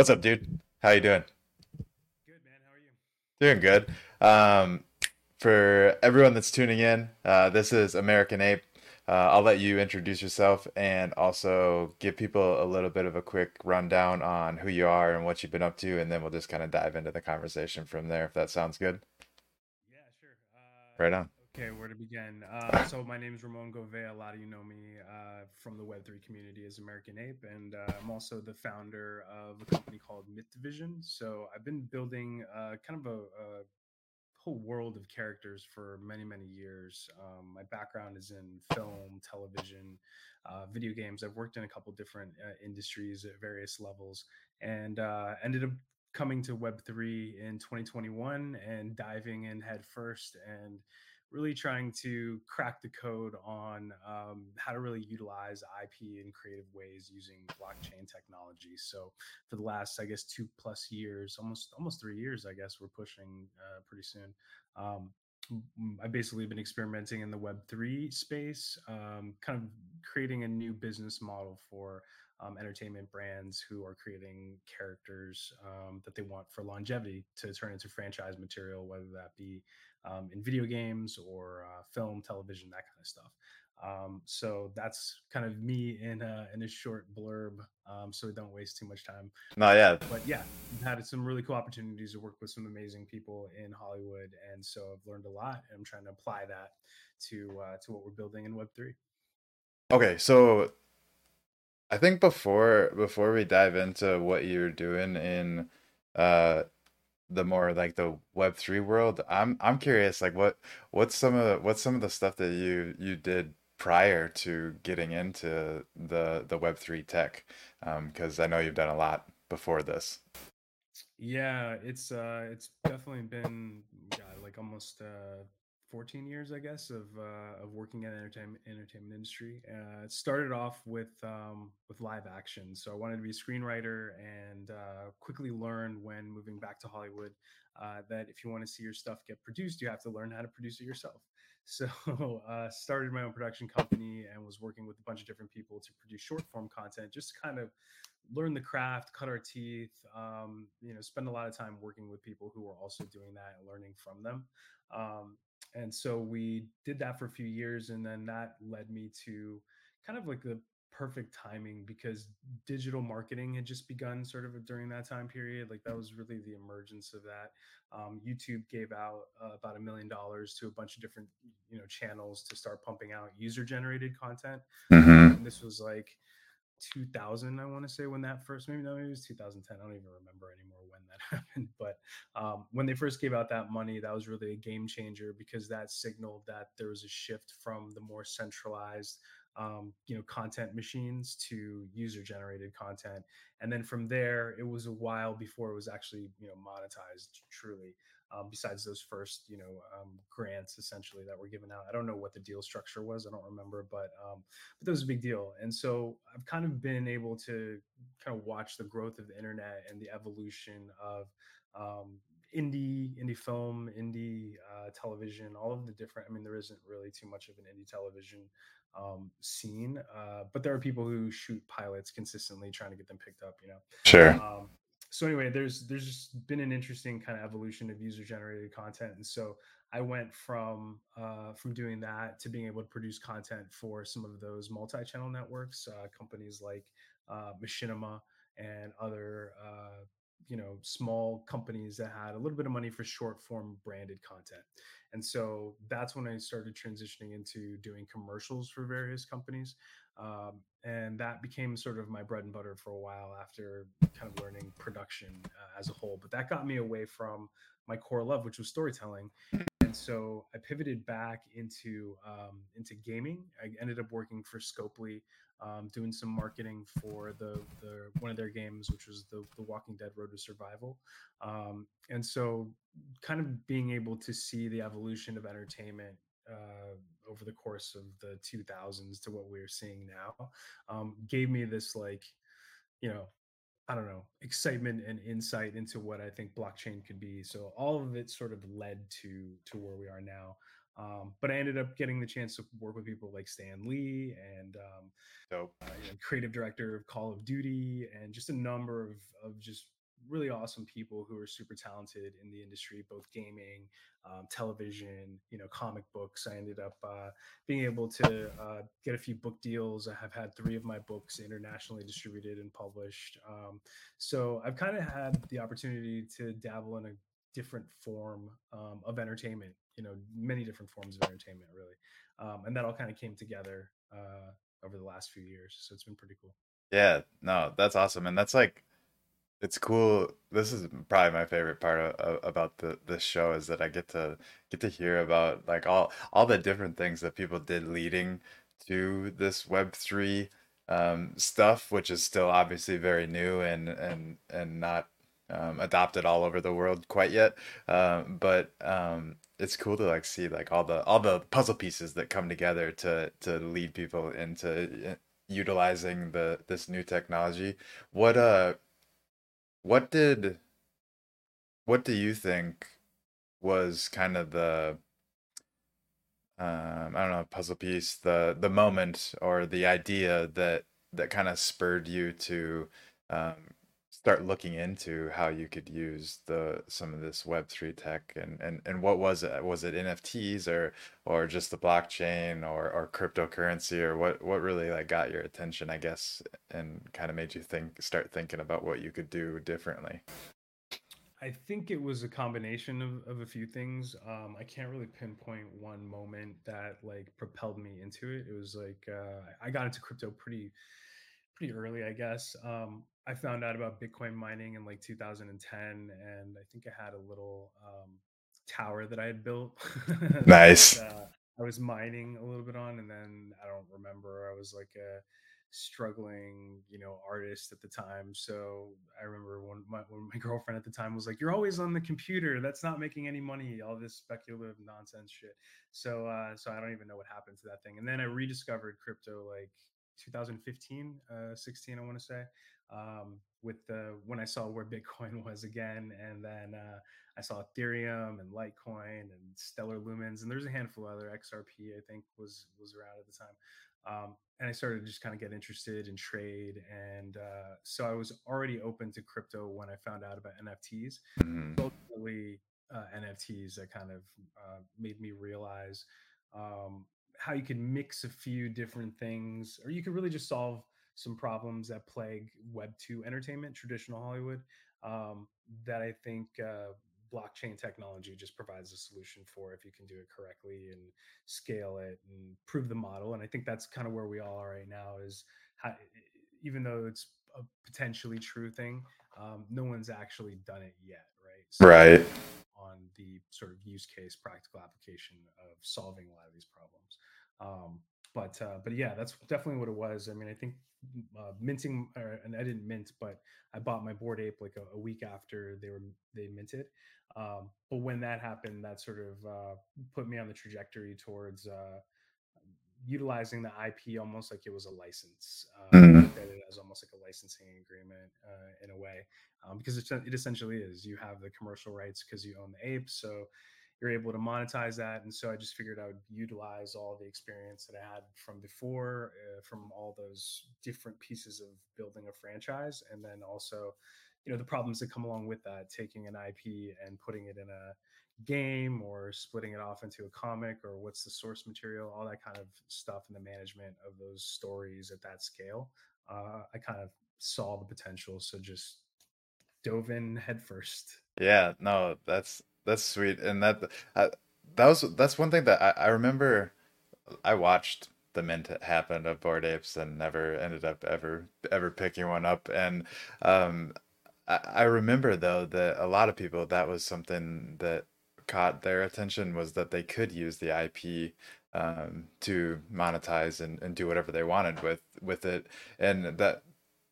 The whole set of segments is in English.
What's up, dude? How you doing? Good man. How are you? Doing good. Um, for everyone that's tuning in, uh, this is American Ape. Uh, I'll let you introduce yourself and also give people a little bit of a quick rundown on who you are and what you've been up to, and then we'll just kind of dive into the conversation from there, if that sounds good. Yeah, sure. Uh, Right on. Okay, where to begin? Uh, so my name is Ramon Govea. A lot of you know me uh, from the Web3 community as American Ape, and uh, I'm also the founder of a company called Myth Division. So I've been building uh, kind of a, a whole world of characters for many, many years. Um, my background is in film, television, uh, video games. I've worked in a couple different uh, industries at various levels, and ended up coming to Web3 in 2021 and diving in headfirst and really trying to crack the code on um, how to really utilize IP in creative ways using blockchain technology. So for the last, I guess, two plus years, almost almost three years, I guess we're pushing uh, pretty soon. Um, m- I basically been experimenting in the Web three space, um, kind of creating a new business model for um, entertainment brands who are creating characters um, that they want for longevity to turn into franchise material, whether that be um, in video games or uh, film, television, that kind of stuff. Um, so that's kind of me in a, in a short blurb, um, so we don't waste too much time. No, yeah, But yeah, I've had some really cool opportunities to work with some amazing people in Hollywood, and so I've learned a lot. And I'm trying to apply that to uh, to what we're building in Web three. Okay, so I think before before we dive into what you're doing in uh the more like the Web3 world, I'm I'm curious like what what's some of the, what's some of the stuff that you you did prior to getting into the the Web3 tech? Um, because I know you've done a lot before this. Yeah, it's uh it's definitely been like almost uh 14 years, I guess, of uh of working in the entertainment entertainment industry. Uh it started off with um with live action. So I wanted to be a screenwriter and uh quickly learned when moving back to Hollywood uh that if you want to see your stuff get produced, you have to learn how to produce it yourself. So uh started my own production company and was working with a bunch of different people to produce short form content, just kind of learn the craft, cut our teeth, um, you know, spend a lot of time working with people who are also doing that and learning from them. Um, and so we did that for a few years, and then that led me to kind of like the perfect timing because digital marketing had just begun sort of during that time period. Like that was really the emergence of that. Um, YouTube gave out uh, about a million dollars to a bunch of different, you know, channels to start pumping out user generated content. Um, Mm-hmm. and this was like 2000 i want to say when that first maybe no maybe it was 2010 i don't even remember anymore that happened but um, when they first gave out that money that was really a game changer because that signaled that there was a shift from the more centralized um, you know content machines to user generated content. And then from there it was a while before it was actually you know monetized truly um, besides those first you know um, grants essentially that were given out i don't know what the deal structure was i don't remember but um, but that was a big deal. And so I've kind of been able to kind of watch the growth of the internet and the evolution of um, indie, indie film, indie uh, television, all of the different. I mean, there isn't really too much of an indie television um, scene, uh, but there are people who shoot pilots consistently, trying to get them picked up. You know, Sure. um, so anyway, there's there's just been an interesting kind of evolution of user generated content, and so I went from uh, from doing that to being able to produce content for some of those multi channel networks, uh, companies like uh, Machinima and other uh, you know small companies that had a little bit of money for short form branded content, and so that's when I started transitioning into doing commercials for various companies um, and that became sort of my bread and butter for a while after kind of learning production uh, as a whole. But that got me away from my core love which was storytelling and so i pivoted back into um, into gaming. I ended up working for scopely um, doing some marketing for the, the one of their games which was the, the walking dead road to survival. Um, and so kind of being able to see the evolution of entertainment uh, over the course of the 2000s to what we're seeing now um, gave me this like you know i don't know excitement and insight into what i think blockchain could be so all of it sort of led to to where we are now um, but i ended up getting the chance to work with people like stan lee and um, uh, creative director of Call of Duty, and just a number of of just really awesome people who are super talented in the industry, both gaming, um, television, you know, comic books. I ended up uh, being able to uh, get a few book deals. I have had three of my books internationally distributed and published. Um, so I've kind of had the opportunity to dabble in a different form um, of entertainment. You know, many different forms of entertainment, really, um, and that all kind of came together uh, over the last few years. So it's been pretty cool. Yeah, no, that's awesome, and that's like it's cool. This is probably my favorite part of, of, about the this show is that I get to get to hear about like all all the different things that people did leading to this Web three um, stuff, which is still obviously very new and and and not um, adopted all over the world quite yet. Um, but um, it's cool to like see like all the all the puzzle pieces that come together to to lead people into uh, utilizing the this new technology. What uh what did what do you think was kind of the um, I don't know puzzle piece the the moment or the idea that that kind of spurred you to um, start looking into how you could use the some of this web3 tech and and and what was it was it nfts or or just the blockchain or or cryptocurrency or what what really like got your attention i guess and kind of made you think start thinking about what you could do differently I think it was a combination of, of a few things. Um, I can't really pinpoint one moment that like propelled me into it. It was like uh, I got into crypto pretty pretty early, I guess. Um, I found out about Bitcoin mining in like 2010, and I think I had a little um, tower that I had built. nice. that, uh, I was mining a little bit on, and then I don't remember. I was like a struggling, you know, artist at the time. So I remember when my, when my girlfriend at the time was like, "You're always on the computer. That's not making any money. All this speculative nonsense shit." So uh, so I don't even know what happened to that thing. And then I rediscovered crypto like 2015, uh, 16, I want to say, um, with the when I saw where Bitcoin was again, and then uh, I saw Ethereum and Litecoin and Stellar Lumens, and there's a handful of other XRP I think was was around at the time. Um, and I started to just kind of get interested in trade, and uh, so I was already open to crypto when I found out about NFTs. Mm-hmm. Ultimately, uh, NFTs that kind of uh, made me realize um, how you can mix a few different things, or you could really just solve some problems that plague Web two entertainment, traditional Hollywood. Um, that I think uh, blockchain technology just provides a solution for if you can do it correctly and scale it and prove the model. And I think that's kind of where we all are right now. Is how, even though it's a potentially true thing, um, no one's actually done it yet, right? So right. On the sort of use case, practical application of solving a lot of these problems. Um, but uh, but yeah, that's definitely what it was. I mean, I think uh, minting, and I didn't mint, but I bought my Bored Ape like a, a week after they were they minted. Um, but when that happened, that sort of uh, put me on the trajectory towards uh, utilizing the IP almost like it was a license. Uh, mm. It as almost like a licensing agreement uh, in a way, um, because it, it essentially is. You have the commercial rights because you own the ape, so you're able to monetize that. And so I just figured I would utilize all the experience that I had from before, uh, from all those different pieces of building a franchise, and then also, you know, the problems that come along with that, taking an IP and putting it in a game or splitting it off into a comic or what's the source material, all that kind of stuff, and the management of those stories at that scale. Uh, I kind of saw the potential, so just dove in headfirst. Yeah, no, that's that's sweet, and that uh, that was that's one thing that I, I remember. I watched the mint happen of Bored Apes and never ended up ever ever picking one up. And um, I, I remember though that a lot of people that was something that caught their attention was that they could use the IP um, to monetize and, and do whatever they wanted with with it, and that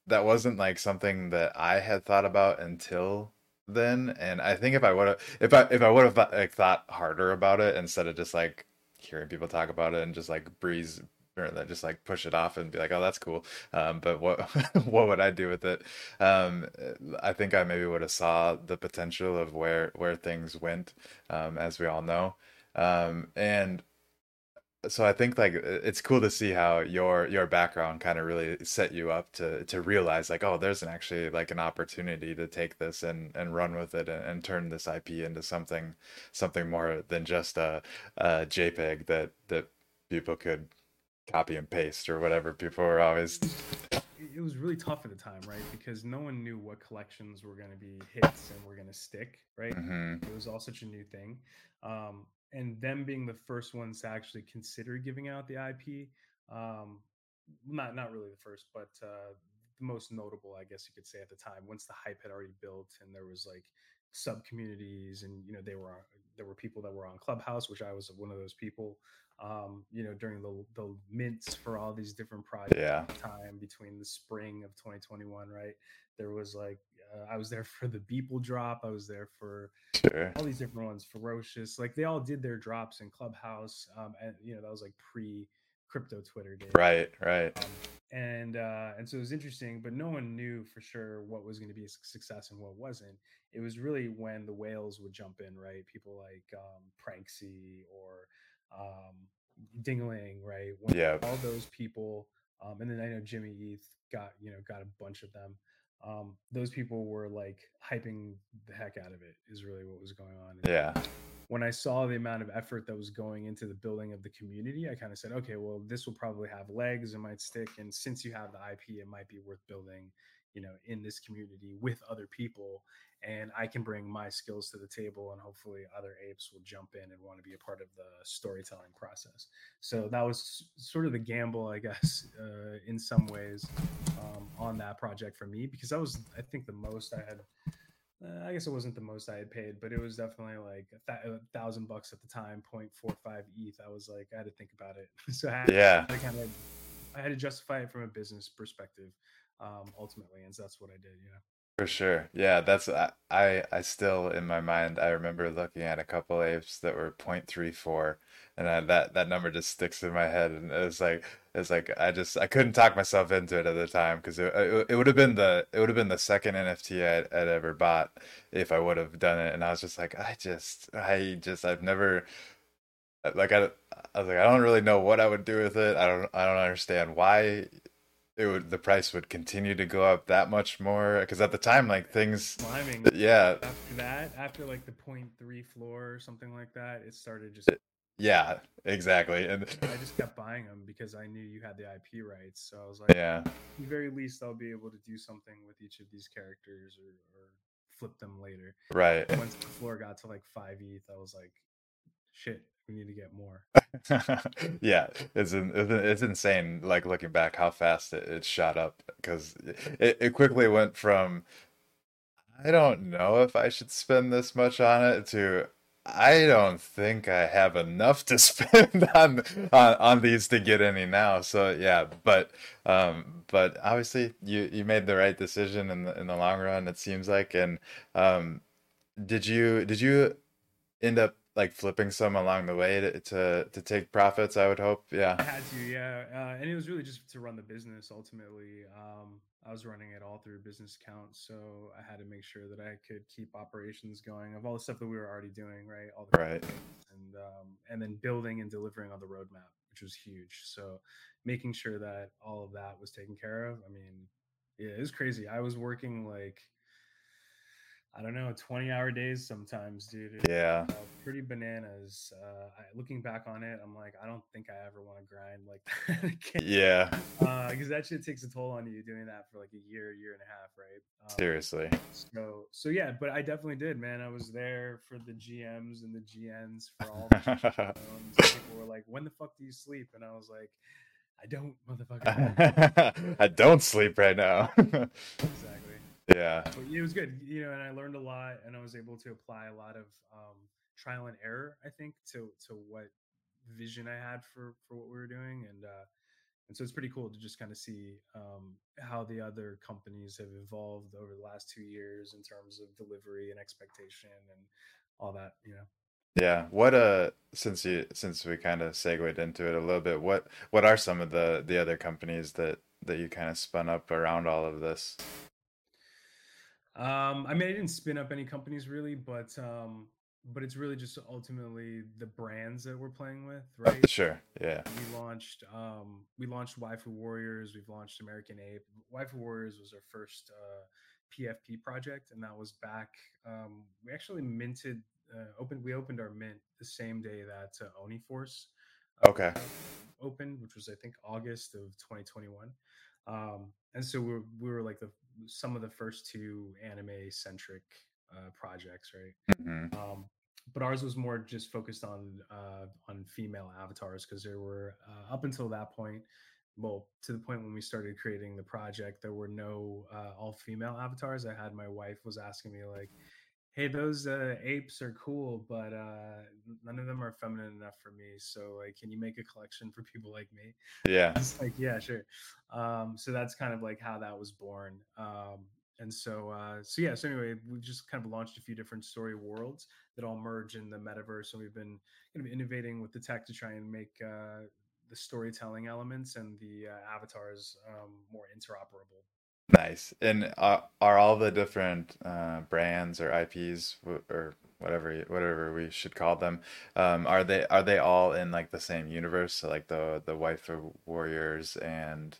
that wasn't like something that I had thought about until then and i think if i would have if i if i would have like thought harder about it instead of just like hearing people talk about it and just like breeze or then just like push it off and be like oh that's cool. Um, but what what would i do with it? Um, i think i maybe would have saw the potential of where where things went um, as we all know. Um, and so I think like it's cool to see how your your background kind of really set you up to to realize like oh there's an actually like an opportunity to take this and and run with it and, and turn this IP into something something more than just a, a JPEG that that people could copy and paste or whatever people were always it was really tough at the time right? Because no one knew what collections were going to be hits and were going to stick right? Hmm it was all such a new thing. Um, and them being the first ones to actually consider giving out the ip um, not not really the first but uh, the most notable i guess you could say at the time once the hype had already built and there was like sub communities and you know they were there were people that were on clubhouse which i was one of those people um, you know, during the the mints for all these different projects yeah time between the spring of 2021, right? There was like uh, I was there for the Beeple drop. I was there for sure all these different ones. Fewocious, like they all did their drops in Clubhouse, um, and you know that was like pre crypto Twitter days. right right Um, and uh, and so it was interesting, but no one knew for sure what was going to be a success and what wasn't. It was really when the whales would jump in, right? People like um, Pranksy or um, Dingaling, right? When yeah all those people, um, and then I know Jimmy Eith got you know got a bunch of them. Um, those people were like hyping the heck out of it. Is really what was going on. And yeah when I saw the amount of effort that was going into the building of the community, I kind of said, okay, well, this will probably have legs. It might stick, and since you have the IP, it might be worth building, you know, in this community with other people and I can bring my skills to the table, and hopefully other apes will jump in and want to be a part of the storytelling process. So that was sort of the gamble, I guess, uh, in some ways, um, on that project for me because that was, I think, the most I had. Uh, I guess it wasn't the most I had paid, but it was definitely like a, th- a thousand bucks at the time, 0.45 ETH. I was like, I had to think about it. so I had yeah to kind of, I had to justify it from a business perspective, um, ultimately, and so that's what I did. You know. For sure. Yeah, that's I I still in my mind I remember looking at a couple apes that were 0.34 and I, that that number just sticks in my head and it was like it's like I just I couldn't talk myself into it at the time because it, it it would have been the it would have been the second NFT I'd, I'd ever bought if I would have done it and I was just like I just I just I've never like I I was like I don't really know what I would do with it. I don't I don't understand why it would the price would continue to go up that much more because at the time like things Climbing yeah after that, after like the point three floor or something like that, it started just. yeah exactly and I just kept buying them because I knew you had the IP rights. So I was like, yeah at the very least, I'll be able to do something with each of these characters or, or flip them later. right Once the floor got to like five ETH, I was like, shit, we need to get more. yeah it's it's insane like looking back how fast it, it shot up because it, it quickly went from I don't know if I should spend this much on it to I don't think I have enough to spend on on, on these to get any now. So yeah, but um but obviously you you made the right decision in the in the long run it seems like and um did you did you end up like flipping some along the way to to, to take profits, I would hope. I Yeah. had to, yeah. Uh, and it was really just to run the business ultimately. Um, I was running it all through business accounts. So I had to make sure that I could keep operations going of all the stuff that we were already doing, right? All the Right. and um, and then building and delivering on the roadmap, which was huge. So making sure that all of that was taken care of. I mean, yeah, it was crazy. I was working like I don't know, 20 hour days sometimes, dude. Yeah. uh, pretty bananas. Uh, I, looking back on it, I'm like, I don't think I ever want to grind like that again. Yeah. Because that shit takes a toll on you doing that for like a year, year and a half, right? Um, Seriously. so, so yeah, but I definitely did, man. I was there for the GMs and the GNs for all the. People were like, "When the fuck do you sleep?" And I was like, "I don't, motherfucker." I don't sleep right now. exactly. Yeah. But it was good, you know, and I learned a lot, and I was able to apply a lot of um, trial and error, I think, to to what vision I had for for what we were doing, and uh, and so it's pretty cool to just kind of see um, how the other companies have evolved over the last two years in terms of delivery and expectation and all that, you know. Yeah. What uh since you since we kind of segued into it a little bit, what what are some of the the other companies that that you kind of spun up around all of this? Um, I mean, I didn't spin up any companies really, but um, but it's really just ultimately the brands that we're playing with, right? sure. Yeah. We launched um we launched Waifu Warriors, we've launched American Ape. Waifu Warriors was our first uh PFP project and that was back um we actually minted uh, opened we opened our mint the same day that uh, Oni Force Okay. uh, opened, which was I think August of 2021. Um, and so we were, we were like the some of the first two anime centric uh, projects, right? hmm Um, but ours was more just focused on uh, on female avatars because there were uh, up until that point, well, to the point when we started creating the project, there were no uh, all female avatars. I had my wife was asking me like, "Hey, those uh, apes are cool, but uh, none of them are feminine enough for me. So like, can you make a collection for people like me?" Yeah. It's like, yeah, sure. Um, so that's kind of like how that was born. Um, and so, uh, so yeah. So anyway, we've just kind of launched a few different story worlds that all merge in the metaverse, and we've been kind of innovating with the tech to try and make uh, the storytelling elements and the uh, avatars um, more interoperable. Nice. And are, are all the different uh, brands or IPs or whatever whatever we should call them, um, are they are they all in like the same universe? So like the the Waifu Warriors and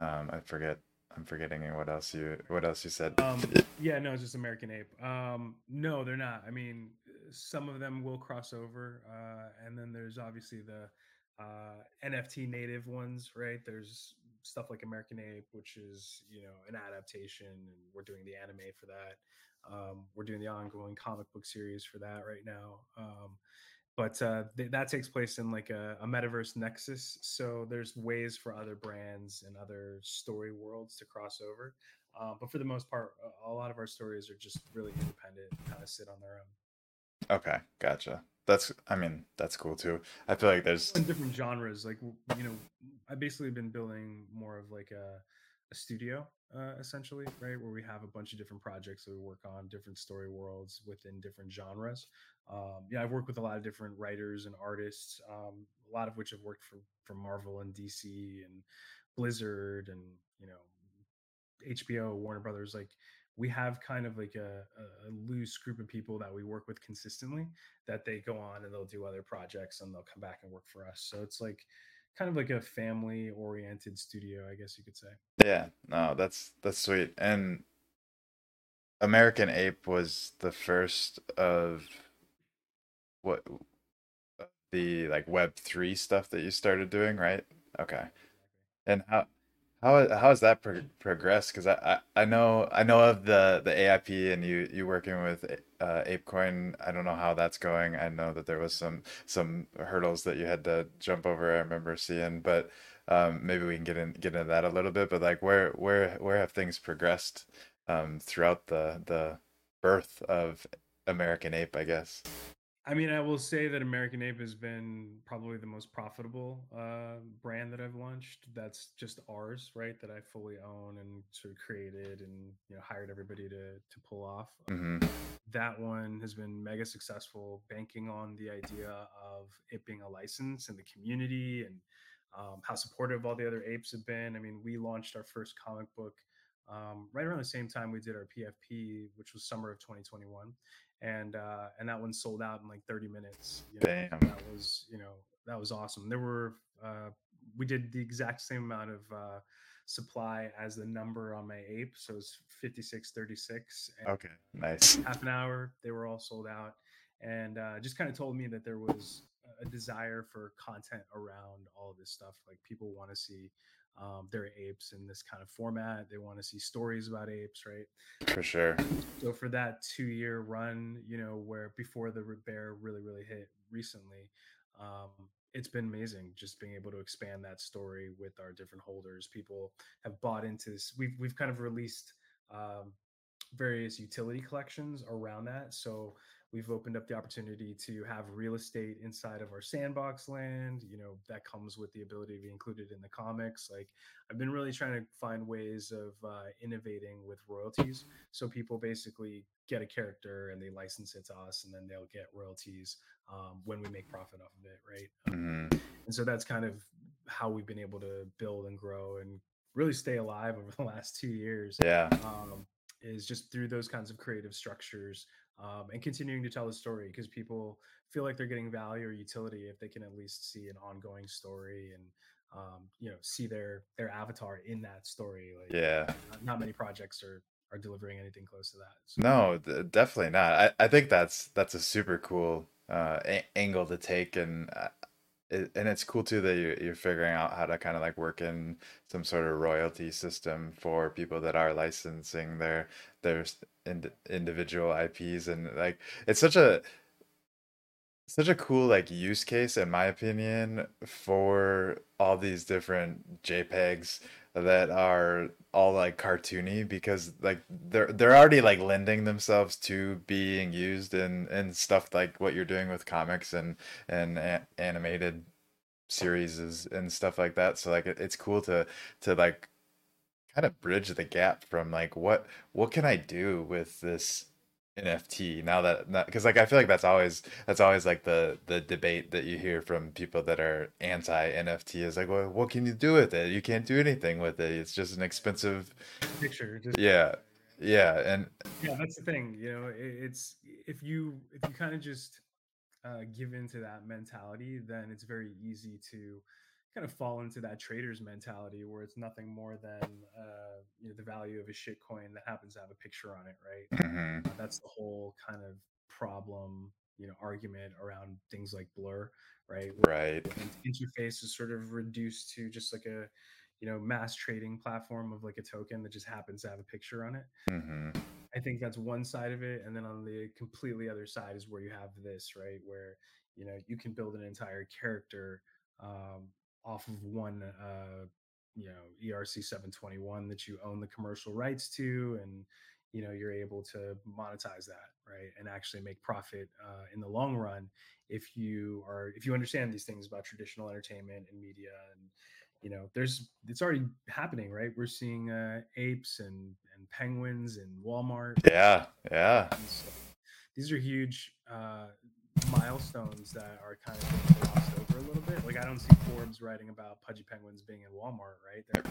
um, I forget I'm forgetting what else you what else you said. Um, yeah, no, it's just American Ape. Um, no, they're not. I mean, uh, some of them will cross over, uh, and then there's obviously the uh, NFT native ones, right? There's stuff like American Ape, which is you know an adaptation, and we're doing the anime for that. Um, we're doing the ongoing comic book series for that right now. Um, but uh, th- that takes place in like a, a metaverse nexus so there's ways for other brands and other story worlds to cross over uh, but for the most part a, lot of our stories are just really independent kind of sit on their own Okay, gotcha. That's I mean that's cool too. I feel like there's in different genres like you know i basically been building more of like a, a studio uh, essentially right where we have a bunch of different projects that we work on different story worlds within different genres um, yeah i've worked with a lot of different writers and artists um, a lot of which have worked for for marvel and dc and blizzard and you know HBO, Warner Brothers, like we have kind of like a, a, loose group of people that we work with consistently that they go on and they'll do other projects and they'll come back and work for us. So it's like kind of like a family oriented studio, I guess you could say. yeah, no, that's that's sweet. And American Ape was the first of what the like Web three stuff that you started doing, right? Okay. And how how how has that pro progressed? Because I, I I know I know of the the AIP and you you working with uh, ApeCoin. I don't know how that's going. I know that there was some some hurdles that you had to jump over. I remember seeing, but um, maybe we can get in get into that a little bit. But like, where where where have things progressed um, throughout the the birth of American Ape? I guess. I mean, I will say that American Ape has been probably the most profitable uh, brand that I've launched. That's just ours, right? That I fully own and sort of created and you know hired everybody to to pull off. hmm that one has been mega successful, banking on the idea of it being a license in the community and um, how supportive all the other apes have been. I mean, we launched our first comic book um, right around the same time we did our PFP, which was summer of 2021, and uh, and that one sold out in like 30 minutes. You know, Damn. that was you know that was awesome. There were uh, we did the exact same amount of uh, supply as the number on my ape, so it's 5636, and Okay. Nice. half an hour they were all sold out and uh, just kind of told me that there was a desire for content around all of this stuff like people want to see um, their apes in this kind of format they want to see stories about apes right For sure. so for that two year run you know where before the bear really really hit recently um, it's been amazing just being able to expand that story with our different holders people have bought into this we've, we've kind of released um, various utility collections around that. So we've opened up the opportunity to have real estate inside of our sandbox land. You know, that comes with the ability to be included in the comics. Like I've been really trying to find ways of uh, innovating with royalties. So people basically get a character and they license it to us, and then they'll get royalties um, when we make profit off of it, right? hmm And so that's kind of how we've been able to build and grow and really stay alive over the last two years Yeah. um, is just through those kinds of creative structures um, and continuing to tell the story because people feel like they're getting value or utility if they can at least see an ongoing story and um, you know see their their avatar in that story. Like, Yeah. not, not many projects are are delivering anything close to that. So, No, th- definitely not. I, I think that's that's a super cool uh a angle to take and uh, it, and it's cool too that you're, you're figuring out how to kind of like work in some sort of royalty system for people that are licensing their their ind individual IPs and like it's such a such a cool like use case in my opinion for all these different JPEGs that are all like cartoony because like they're they're already like lending themselves to being used in in stuff like what you're doing with comics and and a- animated series and stuff like that. So like it, it's cool to to like kind of bridge the gap from like what what can I do with this NFT now that because like I feel like that's always that's always like the the debate that you hear from people that are anti NFT is like well what can you do with it? You can't do anything with it. It's just an expensive picture just yeah yeah and yeah that's the thing you know it, it's if you if you kind of just uh, give into that mentality then it's very easy to kind of fall into that trader's mentality where it's nothing more than uh, you know the value of a shit coin that happens to have a picture on it right? Mhm, uh, that's the whole kind of problem you know argument around things like blur right? Right. where the interface is sort of reduced to just like a you know mass trading platform of like a token that just happens to have a picture on it. Hmm I think that's one side of it, and then on the completely other side is where you have this, right? Where you know you can build an entire character um, off of one, uh, you know, ERC seven twenty one that you own the commercial rights to, and you know you're able to monetize that, right, and actually make profit uh, in the long run if you are if you understand these things about traditional entertainment and media and you know there's it's already happening right? We're seeing uh, apes and and penguins and walmart yeah yeah. so these are huge uh, milestones that are kind of glossed over a little bit. Like i don't see forbes writing about pudgy penguins being in walmart right? They're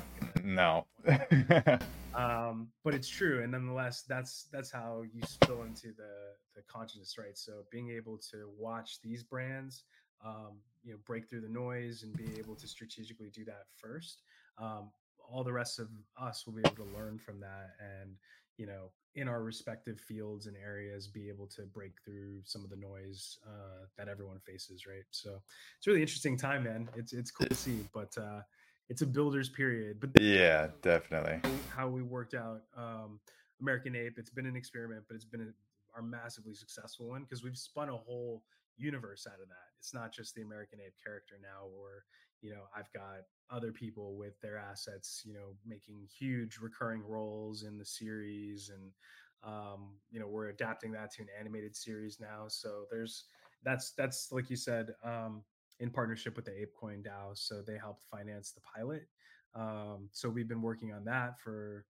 no. um, but it's true and nonetheless that's that's how you spill into the the consciousness right? So being able to watch these brands um, you know break through the noise and be able to strategically do that first um, all the rest of us will be able to learn from that and you know in our respective fields and areas be able to break through some of the noise uh, that everyone faces right so it's a really interesting time man it's it's cool to see but uh it's a builder's period but yeah definitely how we worked out um, American Ape. It's been an experiment, but it's been a, our massively successful one because we've spun a whole universe out of that. It's not just the American Ape character now, or you know, I've got other people with their assets, you know, making huge recurring roles in the series, and um, you know, we're adapting that to an animated series now. So there's that's that's like you said. Um, in partnership with the ApeCoin DAO, so they helped finance the pilot, um, so we've been working on that for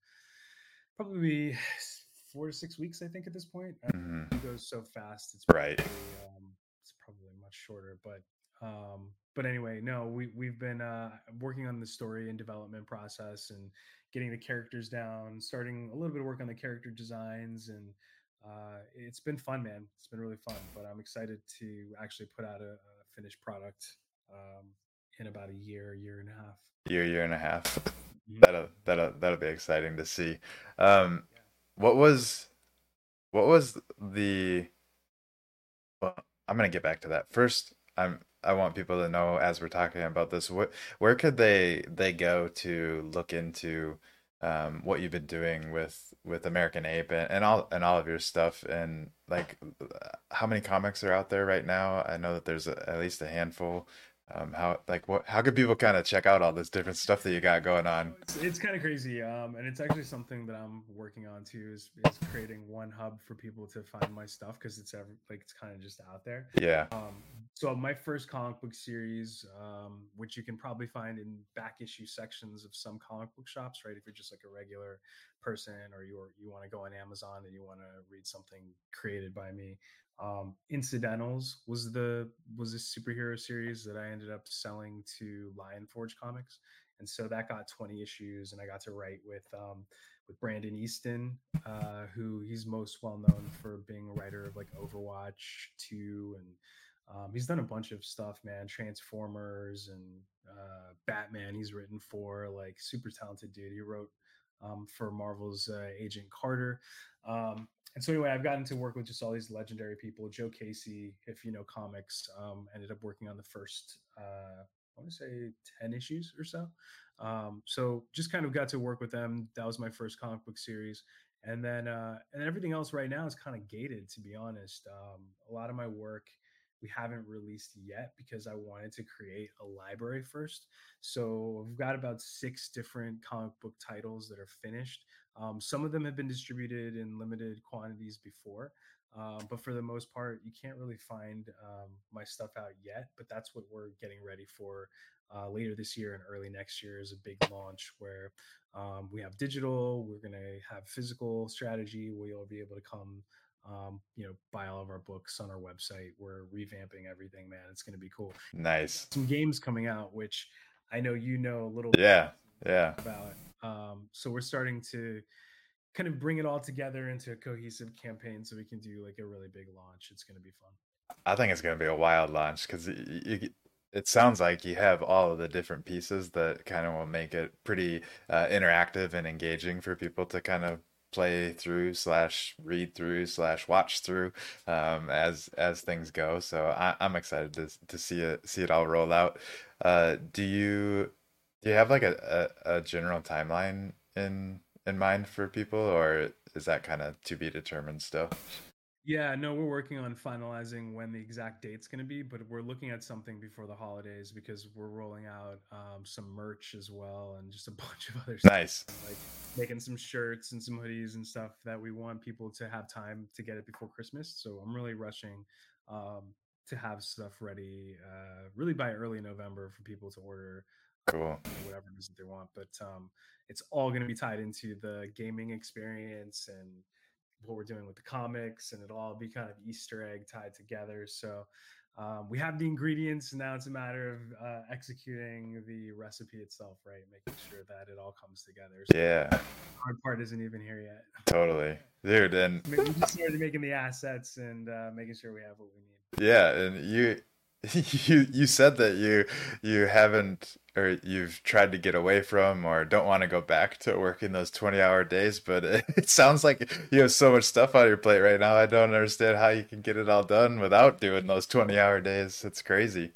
probably four to six weeks, I think, at this point. Uh, hmm It goes so fast. It's right um, it's probably much shorter, but um, but anyway, no, we we've been uh, working on the story and development process and getting the characters down, starting a little bit of work on the character designs, and uh, it's been fun, man. It's been really fun. But I'm excited to actually put out a, a finished product um, in about a year, year and a half. year year and a half Mhm. that'll that'll that'll be exciting to see um Yeah. what was what was the well i'm gonna get back to that first i'm i want people to know as we're talking about this what where could they they go to look into um what you've been doing with with american ape and, and all and all of your stuff? And like how many comics are out there right now? I know that there's a, at least a handful um how like what how could people kind of check out all this different stuff that you got going on It's, it's kind of crazy, um, and it's actually something that I'm working on too. Is, is creating one hub for people to find my stuff because it's ever, like it's kind of just out there. yeah Um, so my first comic book series, um, which you can probably find in back issue sections of some comic book shops, right? If you're just like a regular person or you're you want to go on Amazon and you want to read something created by me, um, Incidentals was the was this superhero series that I ended up selling to Lion Forge Comics, and so that got 20 issues, and I got to write with um, with Brandon Easton, uh, who he's most well known for being a writer of like Overwatch 2 and um, he's done a bunch of stuff, man. Transformers and uh, Batman. He's written for like super talented dude. He wrote um, for Marvel's uh, Agent Carter. Um, and so anyway, I've gotten to work with just all these legendary people. Joe Casey, if you know comics, um, ended up working on the first, uh, I want to say ten issues or so. Um, so just kind of got to work with them. That was my first comic book series, and then uh, and everything else right now is kind of gated, to be honest. Um, a lot of my work we haven't released yet because I wanted to create a library first. So we've got about six different comic book titles that are finished. Um, some of them have been distributed in limited quantities before, um, but for the most part, you can't really find um, my stuff out yet. But that's what we're getting ready for uh, later this year and early next year is a big launch where um, we have digital, we're going to have physical strategy where you'll be able to come um, you know, buy all of our books on our website. We're revamping everything, man. It's going to be cool. Nice. Some games coming out, which I know you know a little. Yeah, yeah. About. Um, so we're starting to kind of bring it all together into a cohesive campaign, so we can do like a really big launch. It's going to be fun. I think it's going to be a wild launch because it sounds like you have all of the different pieces that kind of will make it pretty uh, interactive and engaging for people to kind of play through slash read through slash watch through um, as as things go. So I, am excited to to see it see it all roll out. Uh, do you do you have like a, a, a general timeline in in mind for people, or is that kind of to be determined still? Yeah, no, we're working on finalizing when the exact date's going to be, but we're looking at something before the holidays because we're rolling out um, some merch as well and just a bunch of other nice stuff, like making some shirts and some hoodies and stuff that we want people to have time to get it before Christmas. So I'm really rushing um, to have stuff ready, uh, really by early November for people to order. Cool. Whatever it is that they want, but um, it's all going to be tied into the gaming experience and what we're doing with the comics, and it'll all be kind of Easter egg tied together. So um, we have the ingredients, and now it's a matter of uh, executing the recipe itself, right? Making sure that it all comes together. So yeah. Hard part isn't even here yet. Totally, dude. And we just started making the assets and uh, making sure we have what we need. Yeah, and you you you said that you you haven't or you've tried to get away from or don't want to go back to working those 20 hour days but it, it, sounds like you have so much stuff on your plate right now i don't understand how you can get it all done without doing those 20 hour days. It's crazy.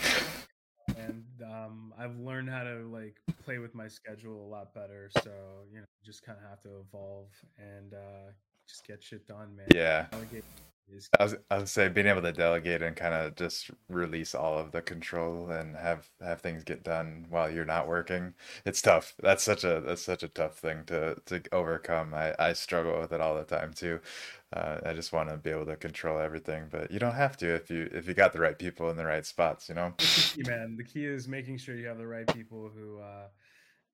And um, i've learned how to like play with my schedule a lot better so you know just kind of have to evolve and uh, just get shit done man. Yeah I was I was say being able to delegate and kind of just release all of the control and have have things get done while you're not working. It's tough. That's such a that's such a tough thing to to overcome. I I struggle with it all the time too. Uh, I just want to be able to control everything, but you don't have to if you if you got the right people in the right spots. You know. The key, man. The key is making sure you have the right people who uh,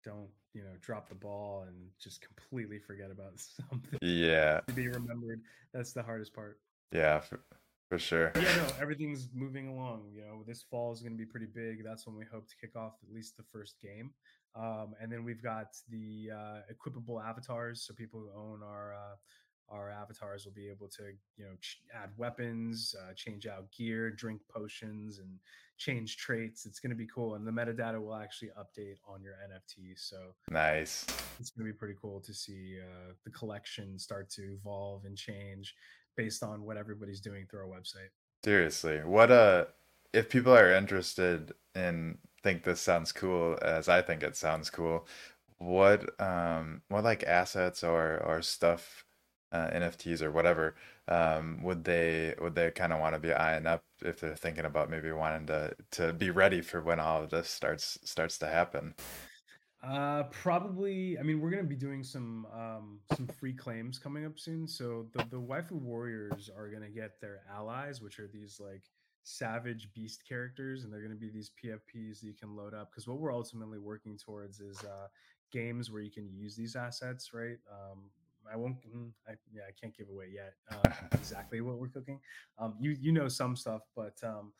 don't you know drop the ball and just completely forget about something. Yeah. To be remembered. That's the hardest part. Yeah, for, for sure. Yeah, no, everything's moving along. You know, this fall is going to be pretty big. That's when we hope to kick off at least the first game. Um, and then we've got the uh, equipable avatars, so people who own our uh, our avatars will be able to you know ch- add weapons, uh, change out gear, drink potions, and change traits. It's going to be cool, and the metadata will actually update on your NFT. So nice. It's going to be pretty cool to see uh, the collection start to evolve and change based on what everybody's doing through our website. Seriously, what uh if people are interested and think this sounds cool as I think it sounds cool, what um what like assets or or stuff uh, NFTs or whatever um, would they would they kind of want to be eyeing up if they're thinking about maybe wanting to to be ready for when all of this starts starts to happen? Uh, probably. I mean, we're gonna be doing some um, some free claims coming up soon. So the the waifu warriors are gonna get their allies, which are these like savage beast characters, and they're gonna be these PFPs that you can load up. Because what we're ultimately working towards is uh, games where you can use these assets, right? Um, I won't. Mm, I, yeah, I can't give away yet uh, exactly what we're cooking. Um, you you know some stuff, but um,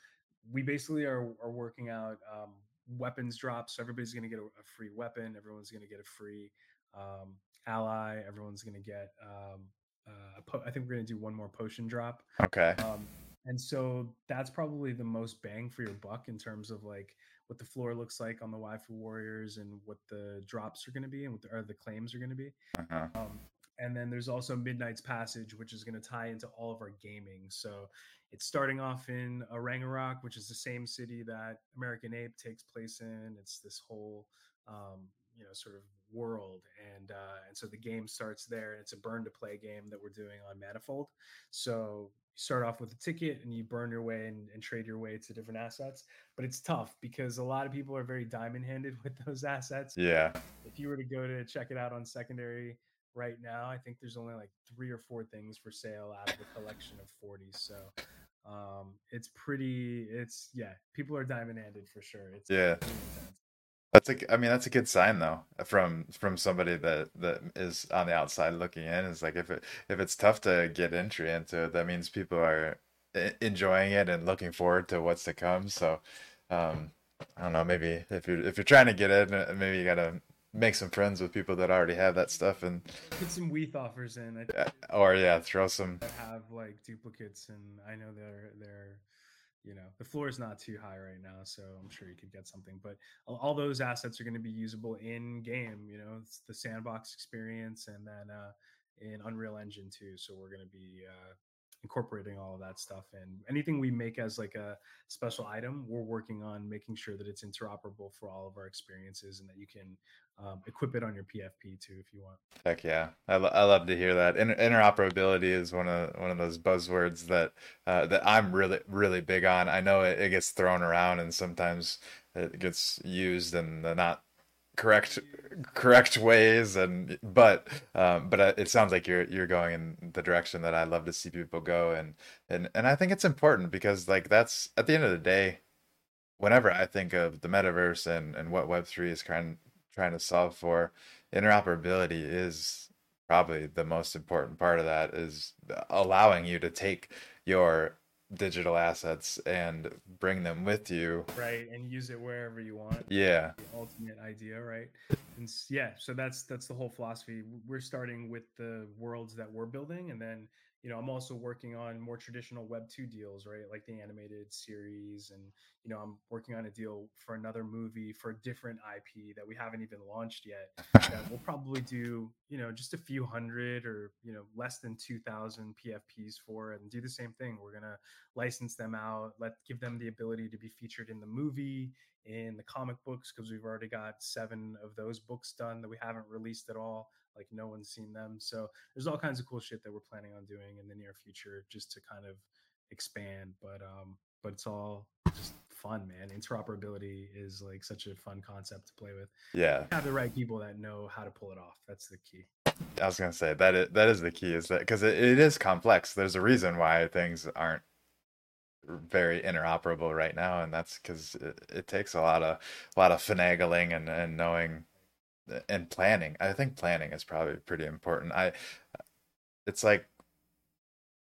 we basically are are working out um, weapons drops. So everybody's going to get a, a, free weapon. Everyone's going to get a free um, ally. Everyone's going to get. Um, uh, po- I think we're going to do one more potion drop. Okay. Um, and so that's probably the most bang for your buck in terms of like what the floor looks like on the Waifu Warriors and what the drops are going to be and what the, or the claims are going to be. Uh-huh. Um, and then there's also Midnight's Passage, which is going to tie into all of our gaming. So it's starting off in Rangarok, which is the same city that American Ape takes place in. It's this whole, um, you know, sort of world, and uh, and so the game starts there. And it's a burn to play game that we're doing on Manifold. So you start off with a ticket and you burn your way and, and trade your way to different assets. But it's tough because a lot of people are very diamond handed with those assets. Yeah. If you were to go to check it out on secondary right now. I think there's only like three or four things for sale out of a collection of 40. So um, it's pretty, it's, yeah, people are diamond handed for sure. It's yeah. That's a, I mean, that's a good sign though, from from somebody that that is on the outside looking in. Is like if it if it's tough to get entry into it, that means people are enjoying it and looking forward to what's to come. So, um, I don't know, maybe if you're if you're trying to get in, uh, maybe you gotta make some friends with people that already have that stuff and put some WETH offers in. or yeah, throw some. Have like duplicates, and I know they're they're you know the floor is not too high right now so i'm sure you could get something but all those assets are going to be usable in game you know it's the sandbox experience and then uh in unreal engine too so we're going to be uh incorporating all of that stuff and anything we make as like a special item we're working on making sure that it's interoperable for all of our experiences and that you can um, equip it on your pfp too if you want. Heck yeah. I, lo- I love to hear that. Inter- interoperability is one of one of those buzzwords that uh, that i'm really really big on. I know it, it gets thrown around and sometimes it gets used in the not correct correct ways and but um, but uh, it sounds like you're you're going in the direction that I love to see people go and and and I think it's important because like that's at the end of the day whenever I think of the metaverse and and what web3 is trying trying to solve for interoperability is probably the most important part of that is allowing you to take your digital assets and bring them with you. Right and use it wherever you want. Yeah. The ultimate idea right? And yeah so that's that's the whole philosophy. We're starting with the worlds that we're building and then you know i'm also working on more traditional web 2 deals right? Like the animated series and you know i'm working on a deal for another movie for a different ip that we haven't even launched yet that we'll probably do you know just a few hundred or you know less than 2000 pfps for and do the same thing. We're going to license them out let give them the ability to be featured in the movie in the comic books because we've already got seven of those books done that we haven't released at all like no one's seen them. So there's all kinds of cool shit that we're planning on doing in the near future just to kind of expand. But um, but it's all just fun, man. Interoperability is like such a fun concept to play with. Yeah. Have the right people that know how to pull it off. That's the key. I was gonna say that is, that is the key is that because it, it is complex. There's a reason why things aren't very interoperable right now, and that's because it, it takes a lot of a lot of finagling and and knowing and planning. I think planning is probably pretty important. I it's like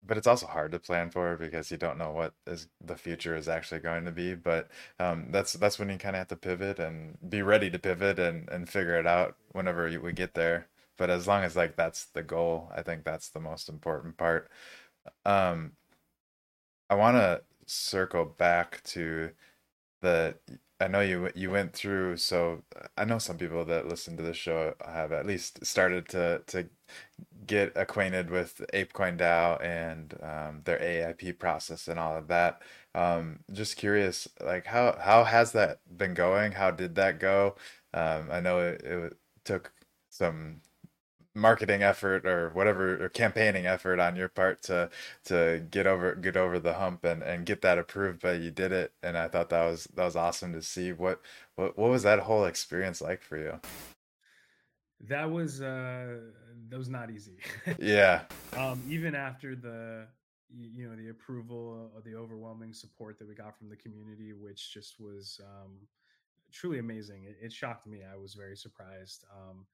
but it's also hard to plan for because you don't know what is the future is actually going to be but um, that's that's when you kind of have to pivot and be ready to pivot and and figure it out whenever we get there but as long as like that's the goal i think that's the most important part um i want to circle back to the I know you you went through so I know some people that listen to the show have at least started to to get acquainted with ApeCoin DAO and um, their AIP process and all of that. Um, just curious, like how how has that been going? How did that go? Um, I know it, it took some marketing effort or whatever or campaigning effort on your part to to get over get over the hump and and get that approved but you did it and i thought that was that was awesome to see what what, what was that whole experience like for you? That was uh that was not easy. Yeah. Um even after the you know the approval of the overwhelming support that we got from the community which just was um truly amazing. It, it shocked me. I was very surprised. Um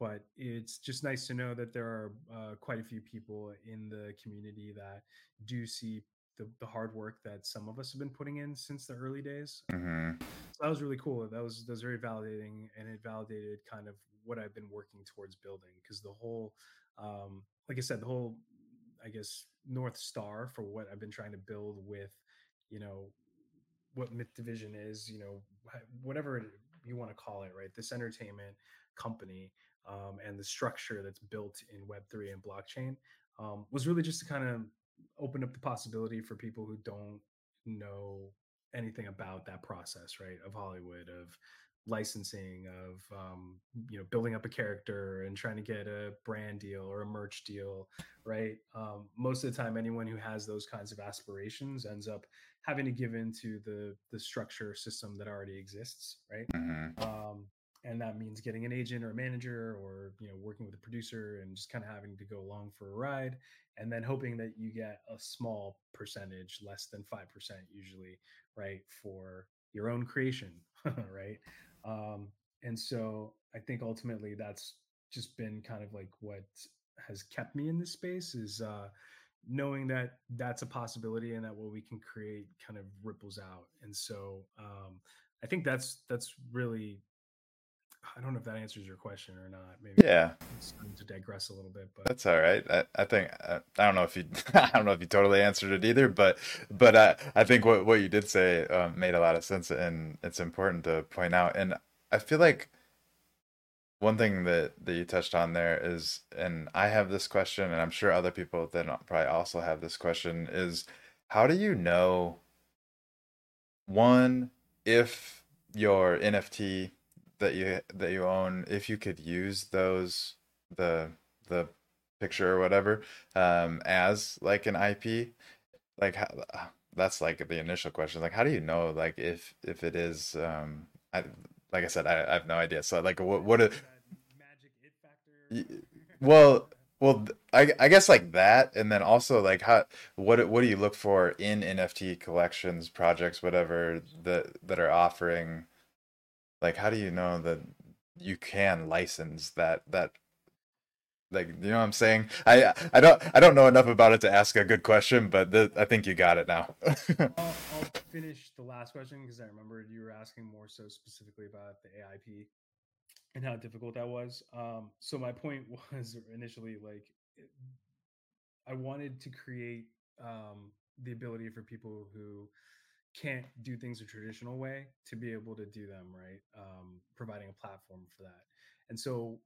but it's just nice to know that there are uh, quite a few people in the community that do see the, the hard work that some of us have been putting in since the early days. hmm So that was really cool. That was that was very validating, and it validated kind of what I've been working towards building. Because the whole, um, like I said, the whole, I guess, north star for what I've been trying to build with, you know, what Myth Division is, you know, whatever you want to call it, right? This entertainment company um, and the structure that's built in Web3 and blockchain um, was really just to kind of open up the possibility for people who don't know anything about that process, right? Of Hollywood, of licensing, of um, you know, building up a character and trying to get a brand deal or a merch deal, right? Um, most of the time, anyone who has those kinds of aspirations ends up having to give into the the structure system that already exists, right? hmm Um, and that means getting an agent or a manager or you know working with a producer and just kind of having to go along for a ride and then hoping that you get a small percentage less than 5% usually right for your own creation right? Um, and so i think ultimately that's just been kind of like what has kept me in this space is uh, knowing that that's a possibility and that what we can create kind of ripples out and so um, i think that's that's really I don't know if that answers your question or not. Maybe Yeah, to digress a little bit, but that's all right. I, I think I, I don't know if you I don't know if you totally answered it either, but but I I think what what you did say um, made a lot of sense, and it's important to point out. And I feel like one thing that that you touched on there is, and I have this question, and I'm sure other people then probably also have this question: is how do you know one if your NFT that you that you own, if you could use those the the picture or whatever um as like an IP, like how, that's like the initial question. Like how do you know like if if it is um I like I said I, I have no idea. So like what what are, that magic it factor. well well I I guess like that and then also like how what what do you look for in NFT collections, projects, whatever that that are offering like how do you know that you can license that that like you know what I'm saying? I I don't I don't know enough about it to ask a good question, but th I think you got it now. I'll, I'll finish the last question because I remember you were asking more so specifically about the AIP and how difficult that was. Um, so my point was initially like I wanted to create um, the ability for people who can't do things a traditional way to be able to do them right, um, providing a platform for that. And so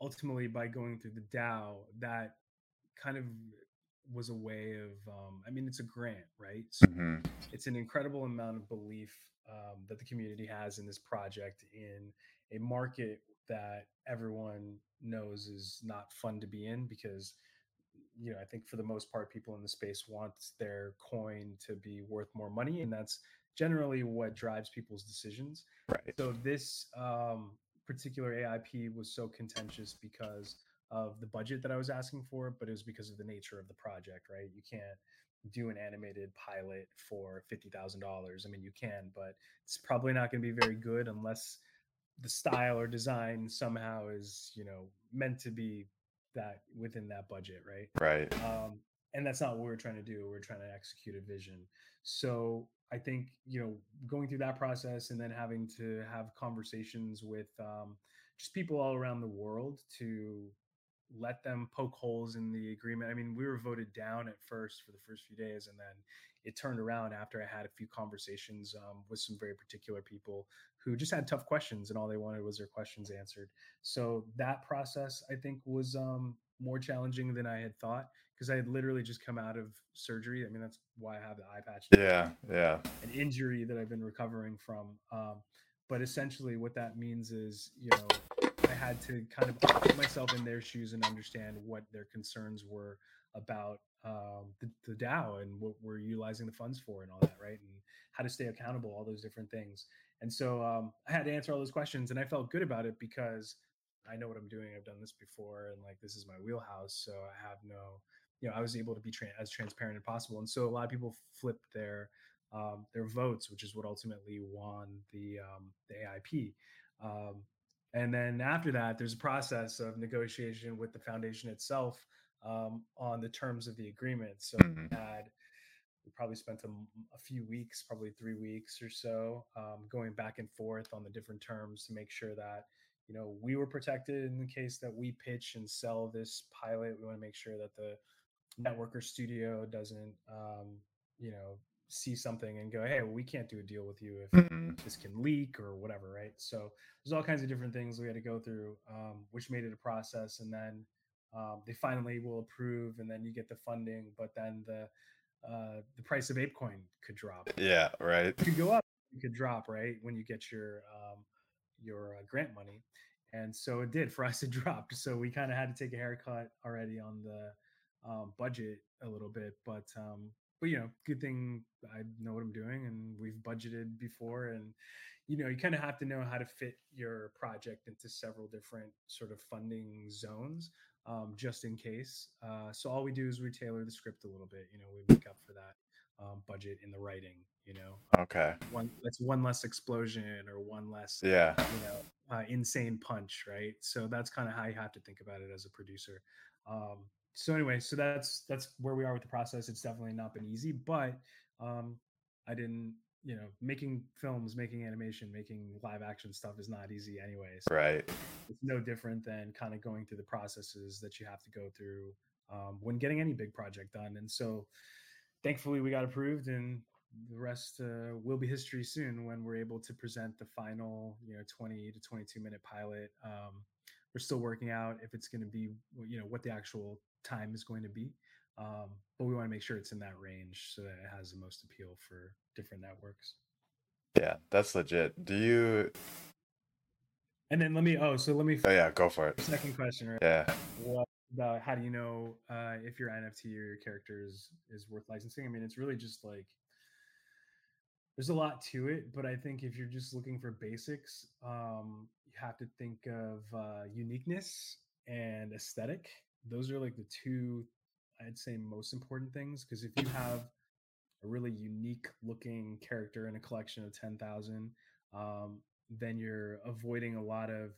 ultimately, by going through the DAO, that kind of was a way of um, i mean it's a grant right so hmm it's an incredible amount of belief um, that the community has in this project in a market that everyone knows is not fun to be in because you know i think for the most part people in the space want their coin to be worth more money and that's generally what drives people's decisions Right. so this um, particular AIP was so contentious because of the budget that I was asking for, but it was because of the nature of the project, right? You can't do an animated pilot for fifty thousand dollars. I mean, you can, but it's probably not going to be very good unless the style or design somehow is, you know, meant to be that within that budget, right? Right. um, and that's not what we're trying to do we're trying to execute a vision so i think you know going through that process and then having to have conversations with um, just people all around the world to let them poke holes in the agreement i mean we were voted down at first for the first few days and then it turned around after i had a few conversations um, with some very particular people who just had tough questions and all they wanted was their questions answered so that process i think was um, more challenging than i had thought because I had literally just come out of surgery. I mean, that's why I have the eye patch Yeah. Yeah. an injury that I've been recovering from. Um, but essentially, what that means is, you know, had to kind of put myself in their shoes and understand what their concerns were about um, the, the DAO and what we're utilizing the funds for and all that, right? And how to stay accountable, all those different things. And so um, I had to answer all those questions, and I felt good about it because I know what I'm doing. I've done this before, and like this is my wheelhouse. So I have no, you know, I was able to be tra- as transparent as possible. And so a lot of people flipped their um, their votes, which is what ultimately won the um, the AIP. Um, and then after that, there's a process of negotiation with the foundation itself um, on the terms of the agreement. So Mhm. we had we probably spent a, a, few weeks, probably three weeks or so, um, going back and forth on the different terms to make sure that you know we were protected in the case that we pitch and sell this pilot. We want to make sure that the network or studio doesn't, um, you know, see something and go, hey, well, we can't do a deal with you if mm-hmm. this can leak or whatever, right? So there's all kinds of different things we had to go through, um, which made it a process. And then um, they finally will approve, and then you get the funding, but then the uh, the price of ApeCoin could drop. Yeah, right. It could go up. It could drop, right, when you get your um, your uh, grant money. And so it did for us. It dropped. So we kind of had to take a haircut already on the um, budget a little bit, but um, but you know, good thing I know what I'm doing, and we've budgeted before, and you know, you kind of have to know how to fit your project into several different sort of funding zones, um, just in case. Uh, so all we do is we tailor the script a little bit. You know, we make up for that um, budget in the writing. You know, okay, one that's one less explosion or one less, yeah, you know, uh, insane punch, right? So that's kind of how you have to think about it as a producer. Um, so anyway, so that's that's where we are with the process. It's definitely not been easy, but um, I didn't, you know, making films, making animation, making live action stuff is not easy anyway. So right. It's no different than kind of going through the processes that you have to go through um, when getting any big project done. And so, thankfully, we got approved, and the rest uh, will be history soon when we're able to present the final, you know, 20 to 22 minute pilot. Um, we're still working out if it's going to be, you know, what the actual time is going to be. Um, but we want to make sure it's in that range so that it has the most appeal for different networks. Yeah, that's legit. Do you? And then let me. Oh, so let me. Oh yeah, go for it. Second question, right? Yeah. What about how do you know uh, if your NFT or your character is is worth licensing? I mean, it's really just like there's a lot to it, but I think if you're just looking for basics, um, you have to think of uh, uniqueness and aesthetic those are like the two I'd say most important things because if you have a really unique looking character in a collection of 10,000 um, then you're avoiding a lot of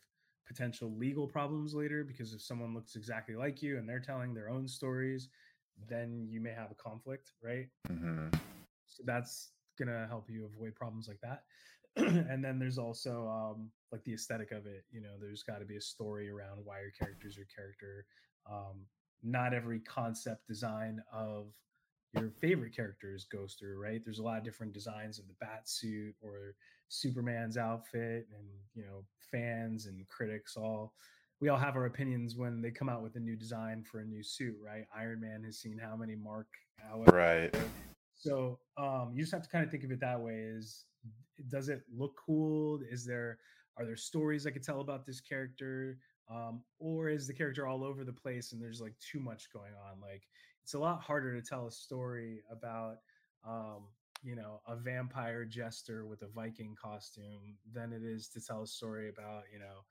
potential legal problems later because if someone looks exactly like you and they're telling their own stories then you may have a conflict right mm-hmm. so that's gonna help you avoid problems like that and then there's also um, like the aesthetic of it you know there's got to be a story around why your character's your character um, not every concept design of your favorite characters goes through, right? There's a lot of different designs of the bat suit or Superman's outfit, and you know, fans and critics all we all have our opinions when they come out with a new design for a new suit, right? Iron Man has seen how many Mark right. So um, you just have to kind of think of it that way: is does it look cool? Is there are there stories I could tell about this character? Um, or is the character all over the place and there's like too much going on? Like it's a lot harder to tell a story about um, you know a vampire jester with a viking costume than it is to tell a story about you know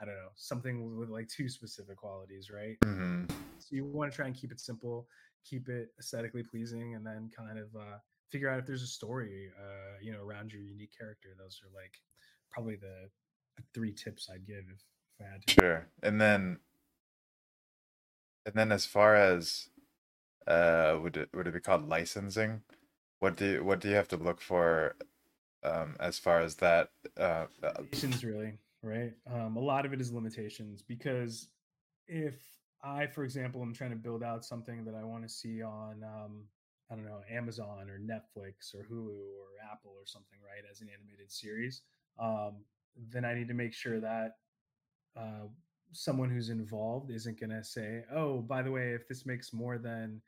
i don't know something with like two specific qualities right? Mm-hmm. so you want to try and keep it simple keep it aesthetically pleasing and then kind of uh, figure out if there's a story uh, you know around your unique character. Those are like probably the, the three tips i'd give if bad. Sure. And then and then as far as uh would it would it be called licensing? What do you, what do you have to look for um as far as that uh, uh limitations really, right? Um a lot of it is limitations because if I, for example, am trying to build out something that I want to see on um, I don't know, Amazon or Netflix or Hulu or Apple or something, right, as an animated series, um, then I need to make sure that uh, someone who's involved isn't going to say, "Oh, by the way, if this makes more than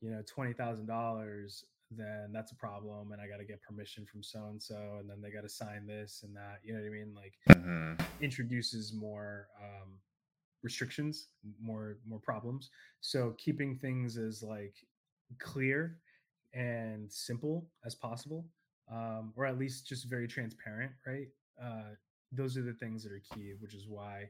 you know twenty thousand dollars, then that's a problem, and I got to get permission from so and so, and then they got to sign this and that." You know what I mean? Like mm-hmm. introduces more um, restrictions, more more problems. So keeping things as like clear and simple as possible, um, or at least just very transparent, right? Uh, those are the things that are key, which is why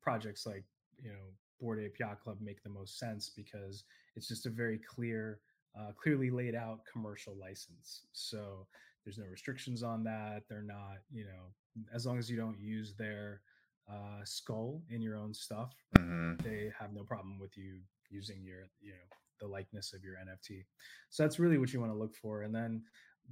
projects like you know Bored Yacht Club make the most sense because it's just a very clear, uh, clearly laid out commercial license. So there's no restrictions on that. They're not, you know, as long as you don't use their uh, skull in your own stuff, hmm they have no problem with you using your you know the likeness of your nft so that's really what you want to look for and then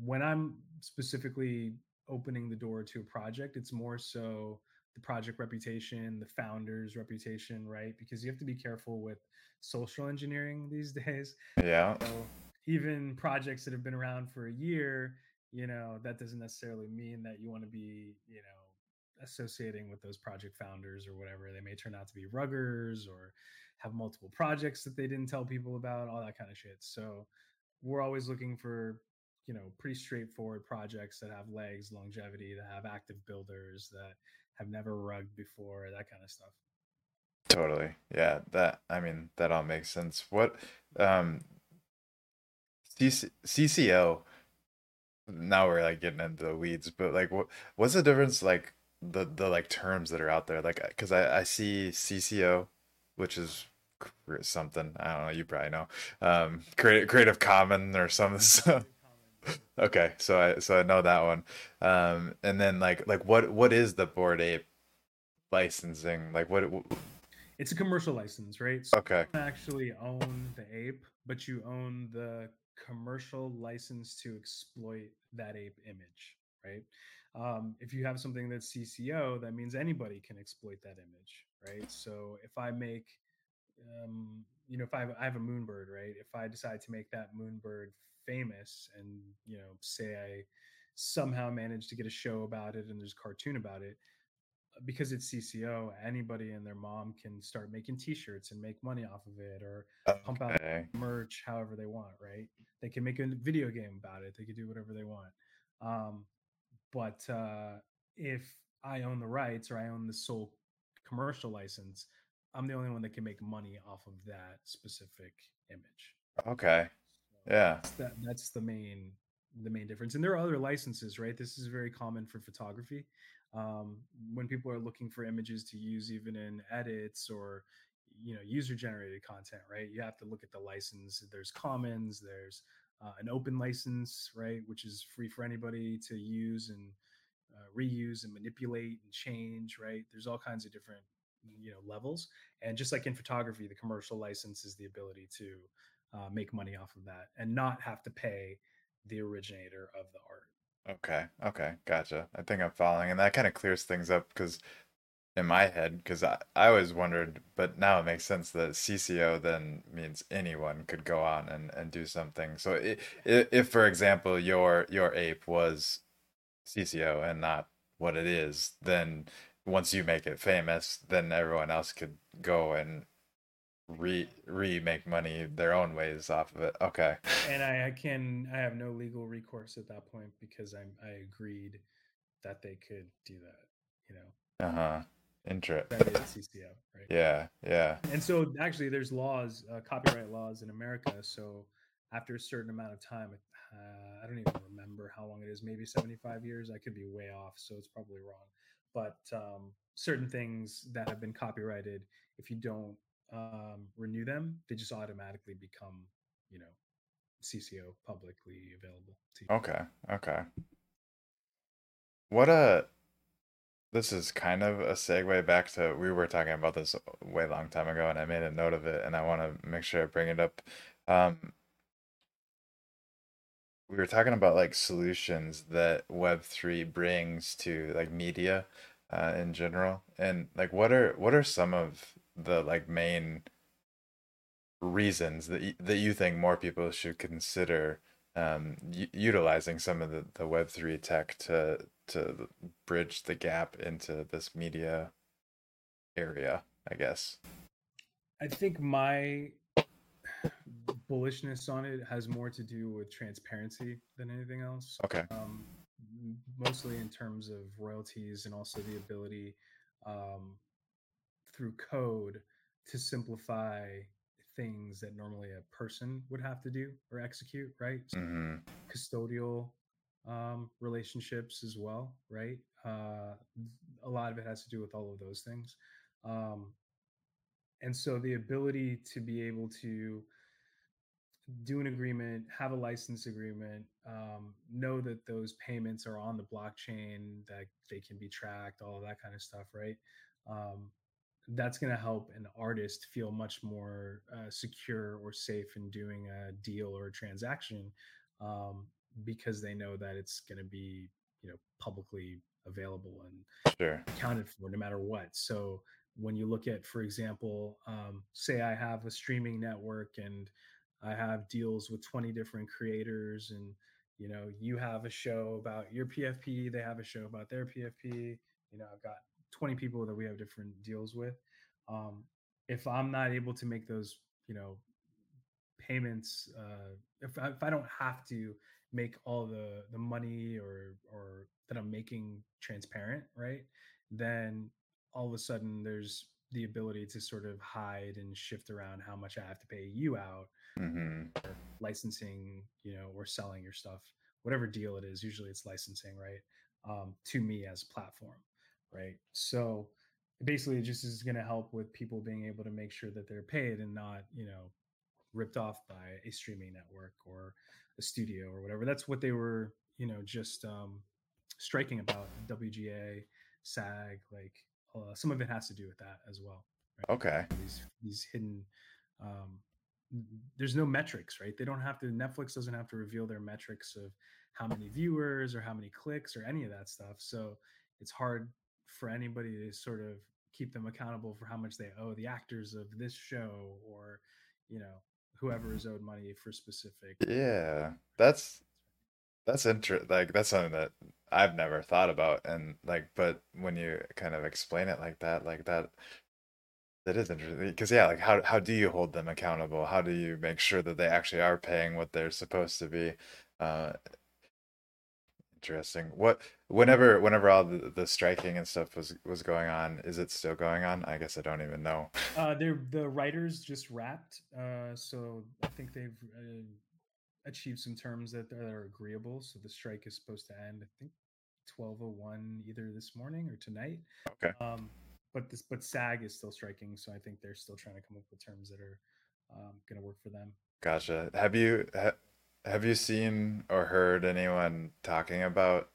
when i'm specifically opening the door to a project it's more so the project reputation the founder's reputation right because you have to be careful with social engineering these days Yeah. so even projects that have been around for a year, you know, that doesn't necessarily mean that you want to be, you know, associating with those project founders or whatever. They may turn out to be ruggers or have multiple projects that they didn't tell people about, all that kind of shit. So we're always looking for, you know, pretty straightforward projects that have legs, longevity, that have active builders, that have never rugged before, that kind of stuff. Totally. Yeah, that I mean that all makes sense. What um CC, CCO now we're like getting into the weeds, but like what what's the difference like the the like terms that are out there? Like cuz I I see CCO which is something I don't know, you probably know. Um creative Creative Common or something. So, Creative Commons, yeah. okay, so I so I know that one. Um and then like like what what is the Bored Ape licensing? Like what It's a commercial license, right? So okay. you don't actually own the ape, but you own the commercial license to exploit that ape image, right? Um, if you have something that's CCO, that means anybody can exploit that image, right? So if I make, um, you know, if I have, I have a moonbird, right? If I decide to make that moonbird famous and, you know, say I somehow manage to get a show about it and there's a cartoon about it, because it's CCO, anybody and their mom can start making T-shirts and make money off of it, or pump out merch however they want. Right? They can make a video game about it. They can do whatever they want. Um, but uh, if I own the rights or I own the sole commercial license, I'm the only one that can make money off of that specific image. Okay. Yeah. that's that that's the main the main difference. And there are other licenses, right? This is very common for photography. Um, when people are looking for images to use even in edits or you know user generated content, right? You have to look at the license. There's commons, there's uh, an open license, right, which is free for anybody to use and uh, reuse and manipulate and change, right? There's all kinds of different you know levels and just like in photography the commercial license is the ability to uh, make money off of that and not have to pay the originator of the art. Okay. Okay. Gotcha. I think I'm following, and that kind of clears things up because in my head, because I, I always wondered, but now it makes sense that CCO then means anyone could go on and, and do something. So i i if, for example, your your ape was CCO and not what it is, then once you make it famous, then everyone else could go and re remake money their own ways off of it. Okay. And I, I can I have no legal recourse at that point because I'm I agreed that they could do that. You know Uh-huh. Inter that is CCO, right? Yeah, yeah. And so actually, there's laws, uh, copyright laws in America. So after a certain amount of time, uh, I don't even remember how long it is. Maybe 75 years. I could be way off, so it's probably wrong. But um, certain things that have been copyrighted, if you don't um, renew them, they just automatically become, you know, CCO publicly available. Okay, okay. What a this is kind of a segue back to we were talking about this way long time ago and I made a note of it and I want to make sure I bring it up. Um, we were talking about like solutions that Web3 brings to like media uh, in general and like what are what are some of the like main reasons that y- that you think more people should consider um, u- utilizing some of the, the Web3 tech to to bridge the gap into this media area, I guess. I think my bullishness on it has more to do with transparency than anything else. Okay. Um, mostly in terms of royalties and also the ability um, through code to simplify things that normally a person would have to do or execute, right? So hmm custodial um, relationships as well, right? Uh, a lot of it has to do with all of those things. Um, and so the ability to be able to do an agreement, have a license agreement, um, know that those payments are on the blockchain, that they can be tracked, all of that kind of stuff, right? um, that's going to help an artist feel much more uh, secure or safe in doing a deal or a transaction um, because they know that it's going to be you know publicly available and sure. accounted for no matter what so when you look at for example um, say i have a streaming network and i have deals with 20 different creators and you know you have a show about your pfp they have a show about their pfp you know i've got 20 people that we have different deals with um, if i'm not able to make those you know payments uh, if, I, if i don't have to make all the the money or or that i'm making transparent right then all of a sudden there's the ability to sort of hide and shift around how much i have to pay you out mm-hmm. licensing you know or selling your stuff whatever deal it is usually it's licensing right um, to me as platform right? So basically it just is going to help with people being able to make sure that they're paid and not you know ripped off by a streaming network or a studio or whatever. That's what they were you know just um, striking about wga sag like uh, some of it has to do with that as well right? okay. These these hidden um, there's no metrics right? They don't have to netflix doesn't have to reveal their metrics of how many viewers or how many clicks or any of that stuff. So it's hard for anybody to sort of keep them accountable for how much they owe the actors of this show or you know whoever is owed money for specific yeah that's that's interesting like that's something that i've never thought about and like but when you kind of explain it like that like that that is interesting because yeah like how, how do you hold them accountable? How do you make sure that they actually are paying what they're supposed to be? Uh interesting. What whenever whenever all the, the striking and stuff was was going on is it still going on? I guess i don't even know. Uh they're the writers just wrapped uh so i think they've uh, achieved some terms that are agreeable. So the strike is supposed to end i think 1201 either this morning or tonight. Okay. Um but this but SAG is still striking, so I think they're still trying to come up with terms that are um, going to work for them. Gotcha. Have you ha, have you seen or heard anyone talking about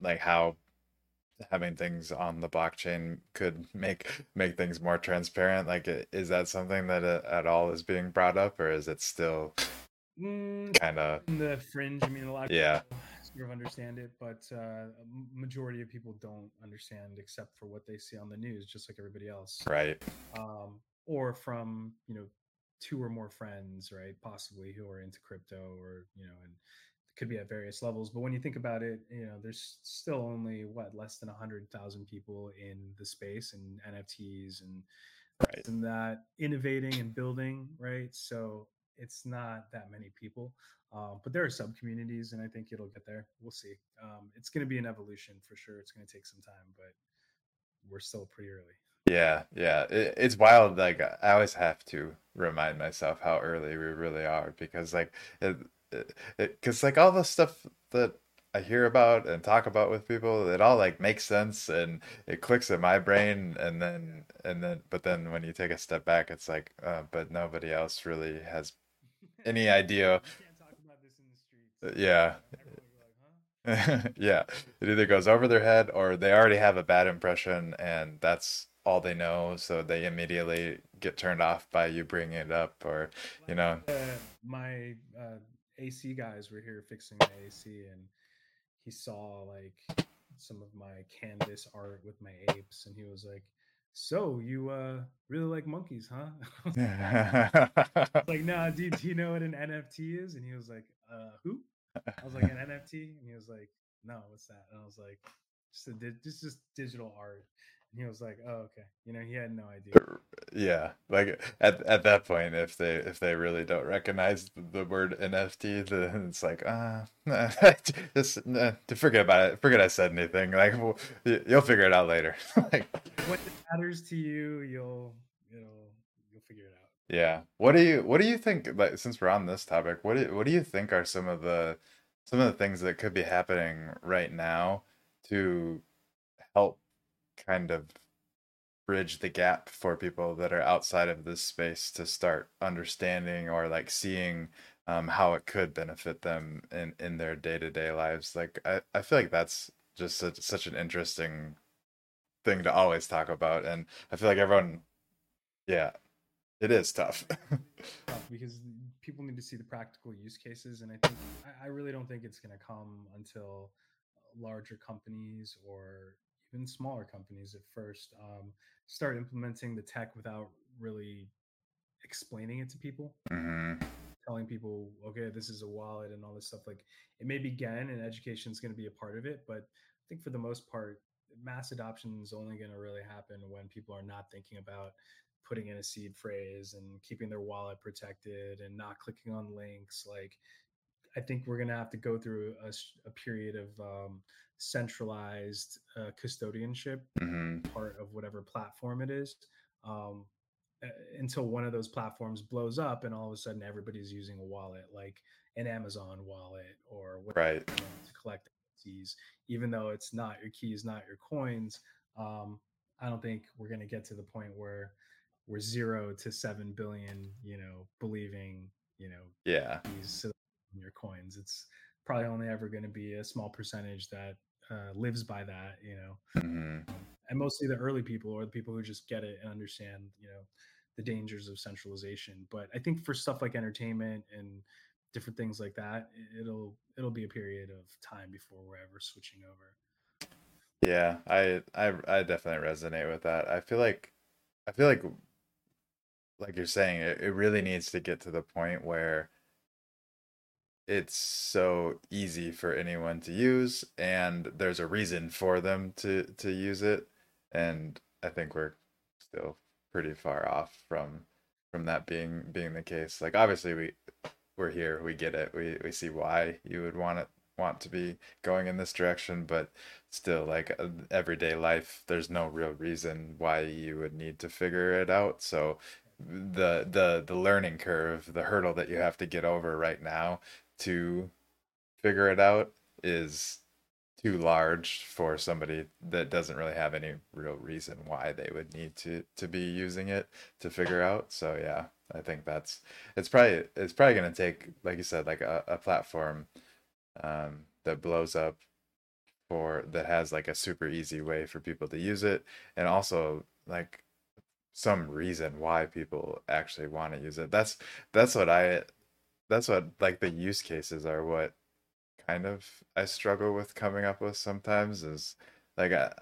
like how having things on the blockchain could make make things more transparent? Like, is that something that uh, at all is being brought up, or is it still mm, kind of the fringe? I mean, a lot. of yeah. People sort of understand it, but uh, majority of people don't understand except for what they see on the news, just like everybody else. Right. Um, or from you know two or more friends, right? Possibly who are into crypto, or you know, and could be at various levels. But when you think about it, you know, there's still only what less than a hundred thousand people in the space and NFTs and right. and that innovating and building, right? So it's not that many people. Um, but there are sub communities, and I think it'll get there. We'll see. Um, it's going to be an evolution for sure. It's going to take some time, but we're still pretty early. Yeah, yeah, it, it's wild. Like I always have to remind myself how early we really are because, like, it, because like all the stuff that I hear about and talk about with people, it all like makes sense and it clicks in my brain, and then and then, but then when you take a step back, it's like, uh, but nobody else really has any idea yeah. yeah. It either goes over their head or they already have a bad impression and that's all they know. So they immediately get turned off by you bringing it up or, you know. Uh, my uh, AC guys were here fixing my AC and he saw like some of my canvas art with my apes and he was like, so you uh really like monkeys huh like nah dude do you know what an nft is and he was like uh who I was like, an NFT? And he was like, no, what's that? And I was like, just, a, just, just digital art. He was like, oh, okay. You know, he had no idea. Yeah. Like at, at that point, if they, if they really don't recognize the word NFT, then it's like, ah, uh, just nah, forget about it. Forget I said anything. Like, well, you'll figure it out later. like, what matters to you, you'll, you'll, you'll figure it out. Yeah. What do you what do you think like since we're on this topic, what do what do you think are some of the some of the things that could be happening right now to help kind of bridge the gap for people that are outside of this space to start understanding or like seeing um, how it could benefit them in in their day-to-day lives like i, I feel like that's just such, such an interesting thing to always talk about, and I feel like everyone, yeah, it is tough. because people need to see the practical use cases, and I think I, I really don't think it's going to come until larger companies or even smaller companies at first um, start implementing the tech without really explaining it to people. hmm telling people, okay, this is a wallet and all this stuff. Like it may begin and education is going to be a part of it, but I think for the most part, mass adoption is only going to really happen when people are not thinking about putting in a seed phrase and keeping their wallet protected and not clicking on links. Like I think we're going to have to go through a, a period of um, centralized uh, custodianship hmm part of whatever platform it is. Um, until one of those platforms blows up and all of a sudden everybody's using a wallet like an Amazon wallet or whatever Right. to collect keys, even though it's not your keys, not your coins. Um, I don't think we're going to get to the point where we're zero to seven billion, you know, believing, you know, Yeah. keys your coins. It's probably only ever going to be a small percentage that uh, lives by that, you know? Hmm and mostly the early people or the people who just get it and understand you know the dangers of centralization. But i think for stuff like entertainment and different things like that it'll it'll be a period of time before we're ever switching over. Yeah, I I I definitely resonate with that. I feel like I feel like like you're saying, it, it really needs to get to the point where it's so easy for anyone to use and there's a reason for them to to use it. And I think we're still pretty far off from from that being being the case. Like obviously we we're here, we get it. We we see why you would want it want to be going in this direction, but still like uh, everyday life there's no real reason why you would need to figure it out so the the the learning curve the hurdle that you have to get over right now to figure it out is too large for somebody that doesn't really have any real reason why they would need to to be using it to figure out. So yeah i think that's it's probably it's probably going to take like you said like a, a platform um that blows up for that has like a super easy way for people to use it. And also like some reason why people actually want to use it. That's that's what i that's what like the use cases are what kind of i struggle with coming up with sometimes is like i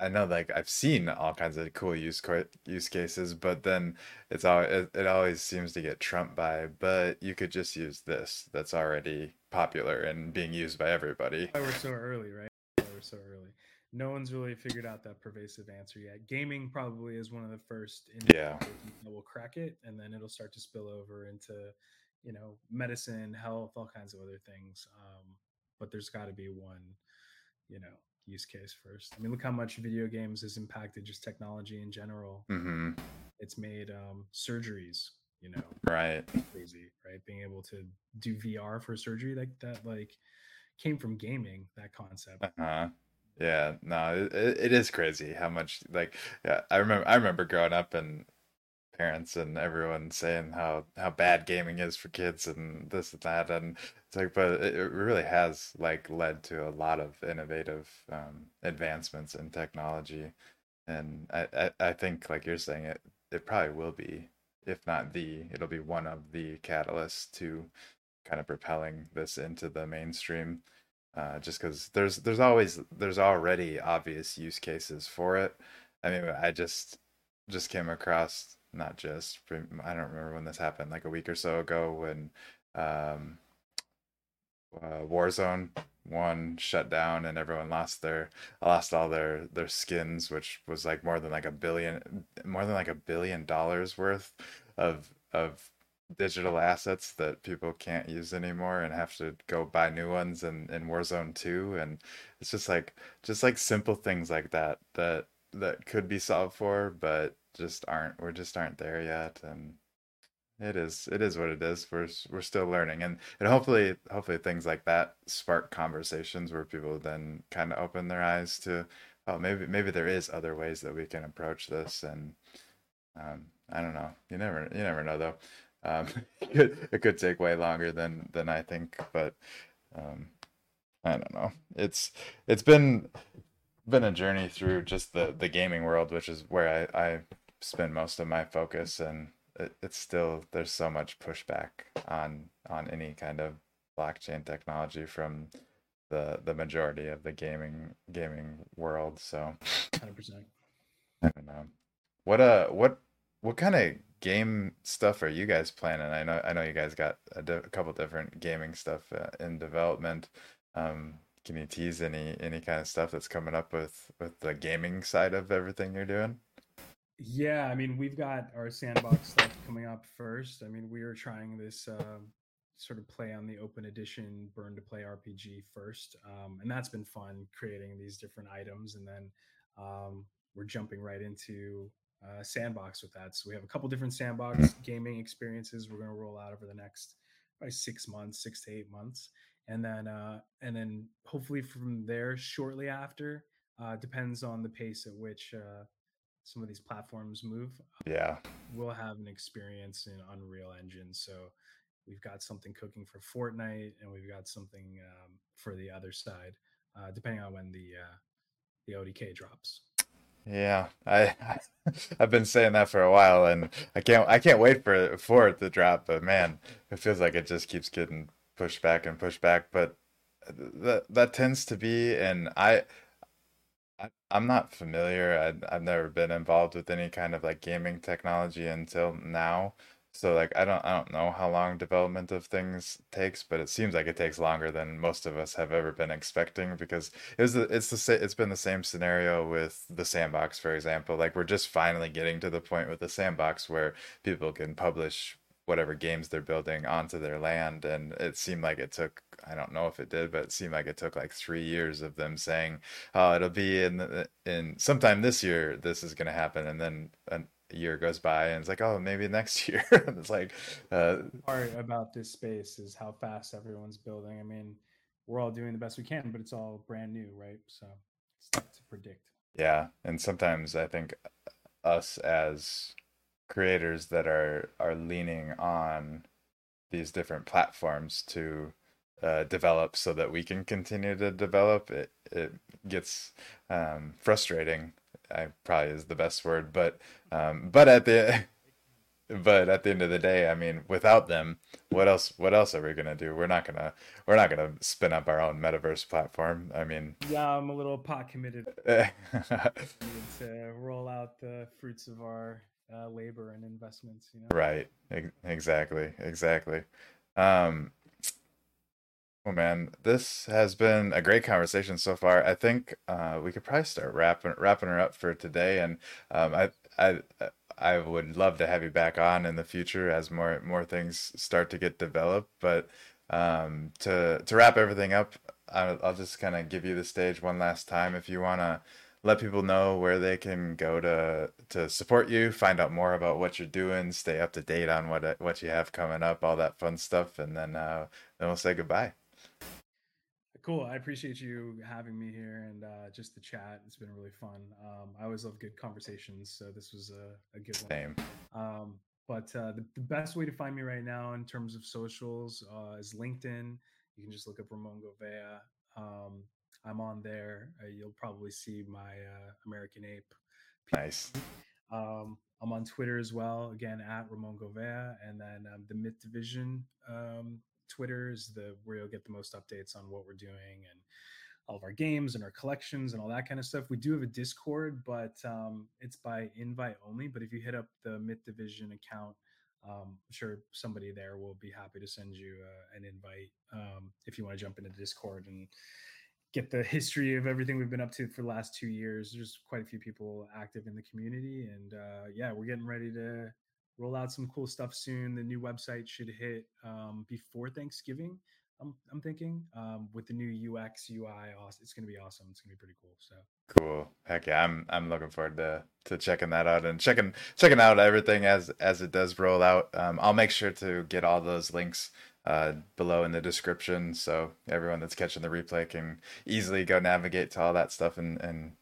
I know like I've seen all kinds of cool use co- use cases, but then it's all it, it always seems to get trumped by, but you could just use this that's already popular and being used by everybody. why we're so early right why we're so early no one's really figured out that pervasive answer yet gaming probably is one of the first Yeah. that will crack it and then it'll start to spill over into you know medicine health all kinds of other things um, but there's got to be one you know use case first. I mean look how much video games has impacted just technology in general. Hmm it's made um, surgeries you know Right. crazy right? Being able to do vr for surgery like that like came from gaming that concept. Uh-huh. Yeah, no, it, it it is crazy how much like yeah, I remember I remember growing up and parents and everyone saying how how bad gaming is for kids and this and that and it's like but it, really has like led to a lot of innovative um advancements in technology and I, I I think like you're saying it it probably will be if not the it'll be one of the catalysts to kind of propelling this into the mainstream uh, just because there's there's always there's already obvious use cases for it. I mean, I just just came across not just I don't remember when this happened, like a week or so ago when um, uh, Warzone one shut down and everyone lost their lost all their their skins, which was like more than like a billion more than like a billion dollars worth of of digital assets that people can't use anymore and have to go buy new ones in, in Warzone 2 and it's just like just like simple things like that that that could be solved for but just aren't we just aren't there yet and it is it is what it is we're we're still learning and and hopefully hopefully things like that spark conversations where people then kind of open their eyes to oh maybe maybe there is other ways that we can approach this and um, I don't know. You never you never know though. Um, it could it could take way longer than than I think, but um, I don't know. It's it's been been a journey through just the the gaming world, which is where I I spend most of my focus, and it, it's still there's so much pushback on on any kind of blockchain technology from the the majority of the gaming gaming world. So, hundred percent. I don't know. What uh what what kind of game stuff are you guys planning? I know I know you guys got a, di- a couple different gaming stuff uh, in development. Um, can you tease any any kind of stuff that's coming up with with the gaming side of everything you're doing? Yeah, I mean, we've got our sandbox stuff coming up first. I mean, we are trying this um, sort of play on the open edition burn to play RPG first, um, and that's been fun creating these different items, and then um, we're jumping right into uh, sandbox with that. So we have a couple different sandbox gaming experiences we're going to roll out over the next probably six months, six to eight months, and then uh, and then hopefully from there shortly after uh, depends on the pace at which uh, some of these platforms move. Yeah, We'll have an experience in Unreal Engine, so we've got something cooking for Fortnite, and we've got something um, for the Otherside, uh, depending on when the uh, the ODK drops. yeah. I I've been saying that for a while, and I can't I can't wait for for it to drop. But man, it feels like it just keeps getting pushed back and pushed back. But that that tends to be, and I I, I'm not familiar. I, I've never been involved with any kind of like gaming technology until now. So like I don't I don't know how long development of things takes, but it seems like it takes longer than most of us have ever been expecting because it was it's the it's been the same scenario with the sandbox, for example. Like we're just finally getting to the point with the sandbox where people can publish whatever games they're building onto their land, and it seemed like it took I don't know if it did, but it seemed like it took like three years of them saying oh, it'll be in the, in sometime this year this is going to happen, and then a year goes by and it's like, oh, maybe next year. It's like, uh, Part about this space is how fast everyone's building. I mean, we're all doing the best we can, but it's all brand new, right? So it's tough to predict. yeah. And sometimes I think us as creators that are are leaning on these different platforms to uh, develop so that we can continue to develop, it it gets um, frustrating. I probably is the best word, but um, but at the But at the end of the day, I mean, without them, what else what else are we gonna do? We're not gonna we're not gonna spin up our own metaverse platform. I mean, Yeah, I'm a little pot committed to roll out the fruits of our uh, labor and investments. You know. right. Exactly. Exactly. Um, well, man, this has been a great conversation so far. I think uh, we could probably start wrapping wrapping her up for today, and um, I I I would love to have you back on in the future as more more things start to get developed. But um, to to wrap everything up, I'll, I'll just kind of give you the stage one last time if you want to let people know where they can go to to support you, find out more about what you're doing, stay up to date on what what you have coming up, all that fun stuff, and then uh, then we'll say goodbye. Cool. I appreciate you having me here and uh, just the chat. It's been really fun. Um, I always love good conversations, so this was a, a good one. Same. Um, but uh, the, the best way to find me right now in terms of socials uh, is LinkedIn. You can just look up Ramon Govea. Um, I'm on there. Uh, you'll probably see my uh, American Ape. Nice. Um, I'm on Twitter as well, again at Ramon Govea, and then um, the Myth Division um, Twitter is the where you'll get the most updates on what we're doing and all of our games and our collections and all that kind of stuff. We do have a Discord, but um, it's by invite only. But if you hit up the Myth Division account, um, I'm sure somebody there will be happy to send you uh, an invite um, if you want to jump into Discord and get the history of everything we've been up to for the last two years. There's quite a few people active in the community, and uh, yeah, we're getting ready to roll out some cool stuff soon. The new website should hit um, before Thanksgiving. I'm, I'm thinking um, with the new UX UI, it's going to be awesome. It's going to be pretty cool. So Cool. Heck yeah, I'm I'm looking forward to to checking that out and checking checking out everything as as it does roll out. Um, I'll make sure to get all those links uh, below in the description so everyone that's catching the replay can easily go navigate to all that stuff and and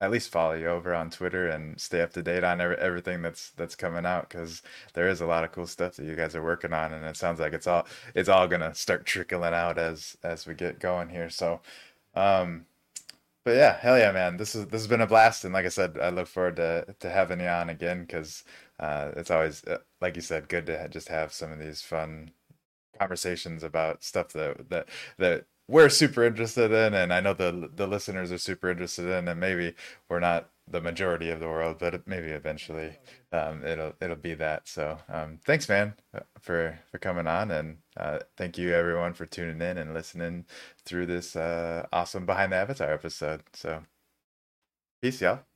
at least follow you over on Twitter and stay up to date on every, everything that's that's coming out because there is a lot of cool stuff that you guys are working on and it sounds like it's all it's all gonna start trickling out as as we get going here. So um but yeah, hell yeah, man. This is this has been a blast, and like I said, I look forward to to having you on again because uh, it's always, uh, like you said, good to just have some of these fun conversations about stuff that that that we're super interested in, and I know the the listeners are super interested in, and maybe we're not the majority of the world, but maybe eventually um, it'll it'll be that. So um, thanks, man, uh, for for coming on, and uh, thank you everyone for tuning in and listening through this uh, awesome behind the avatar episode. So peace, y'all.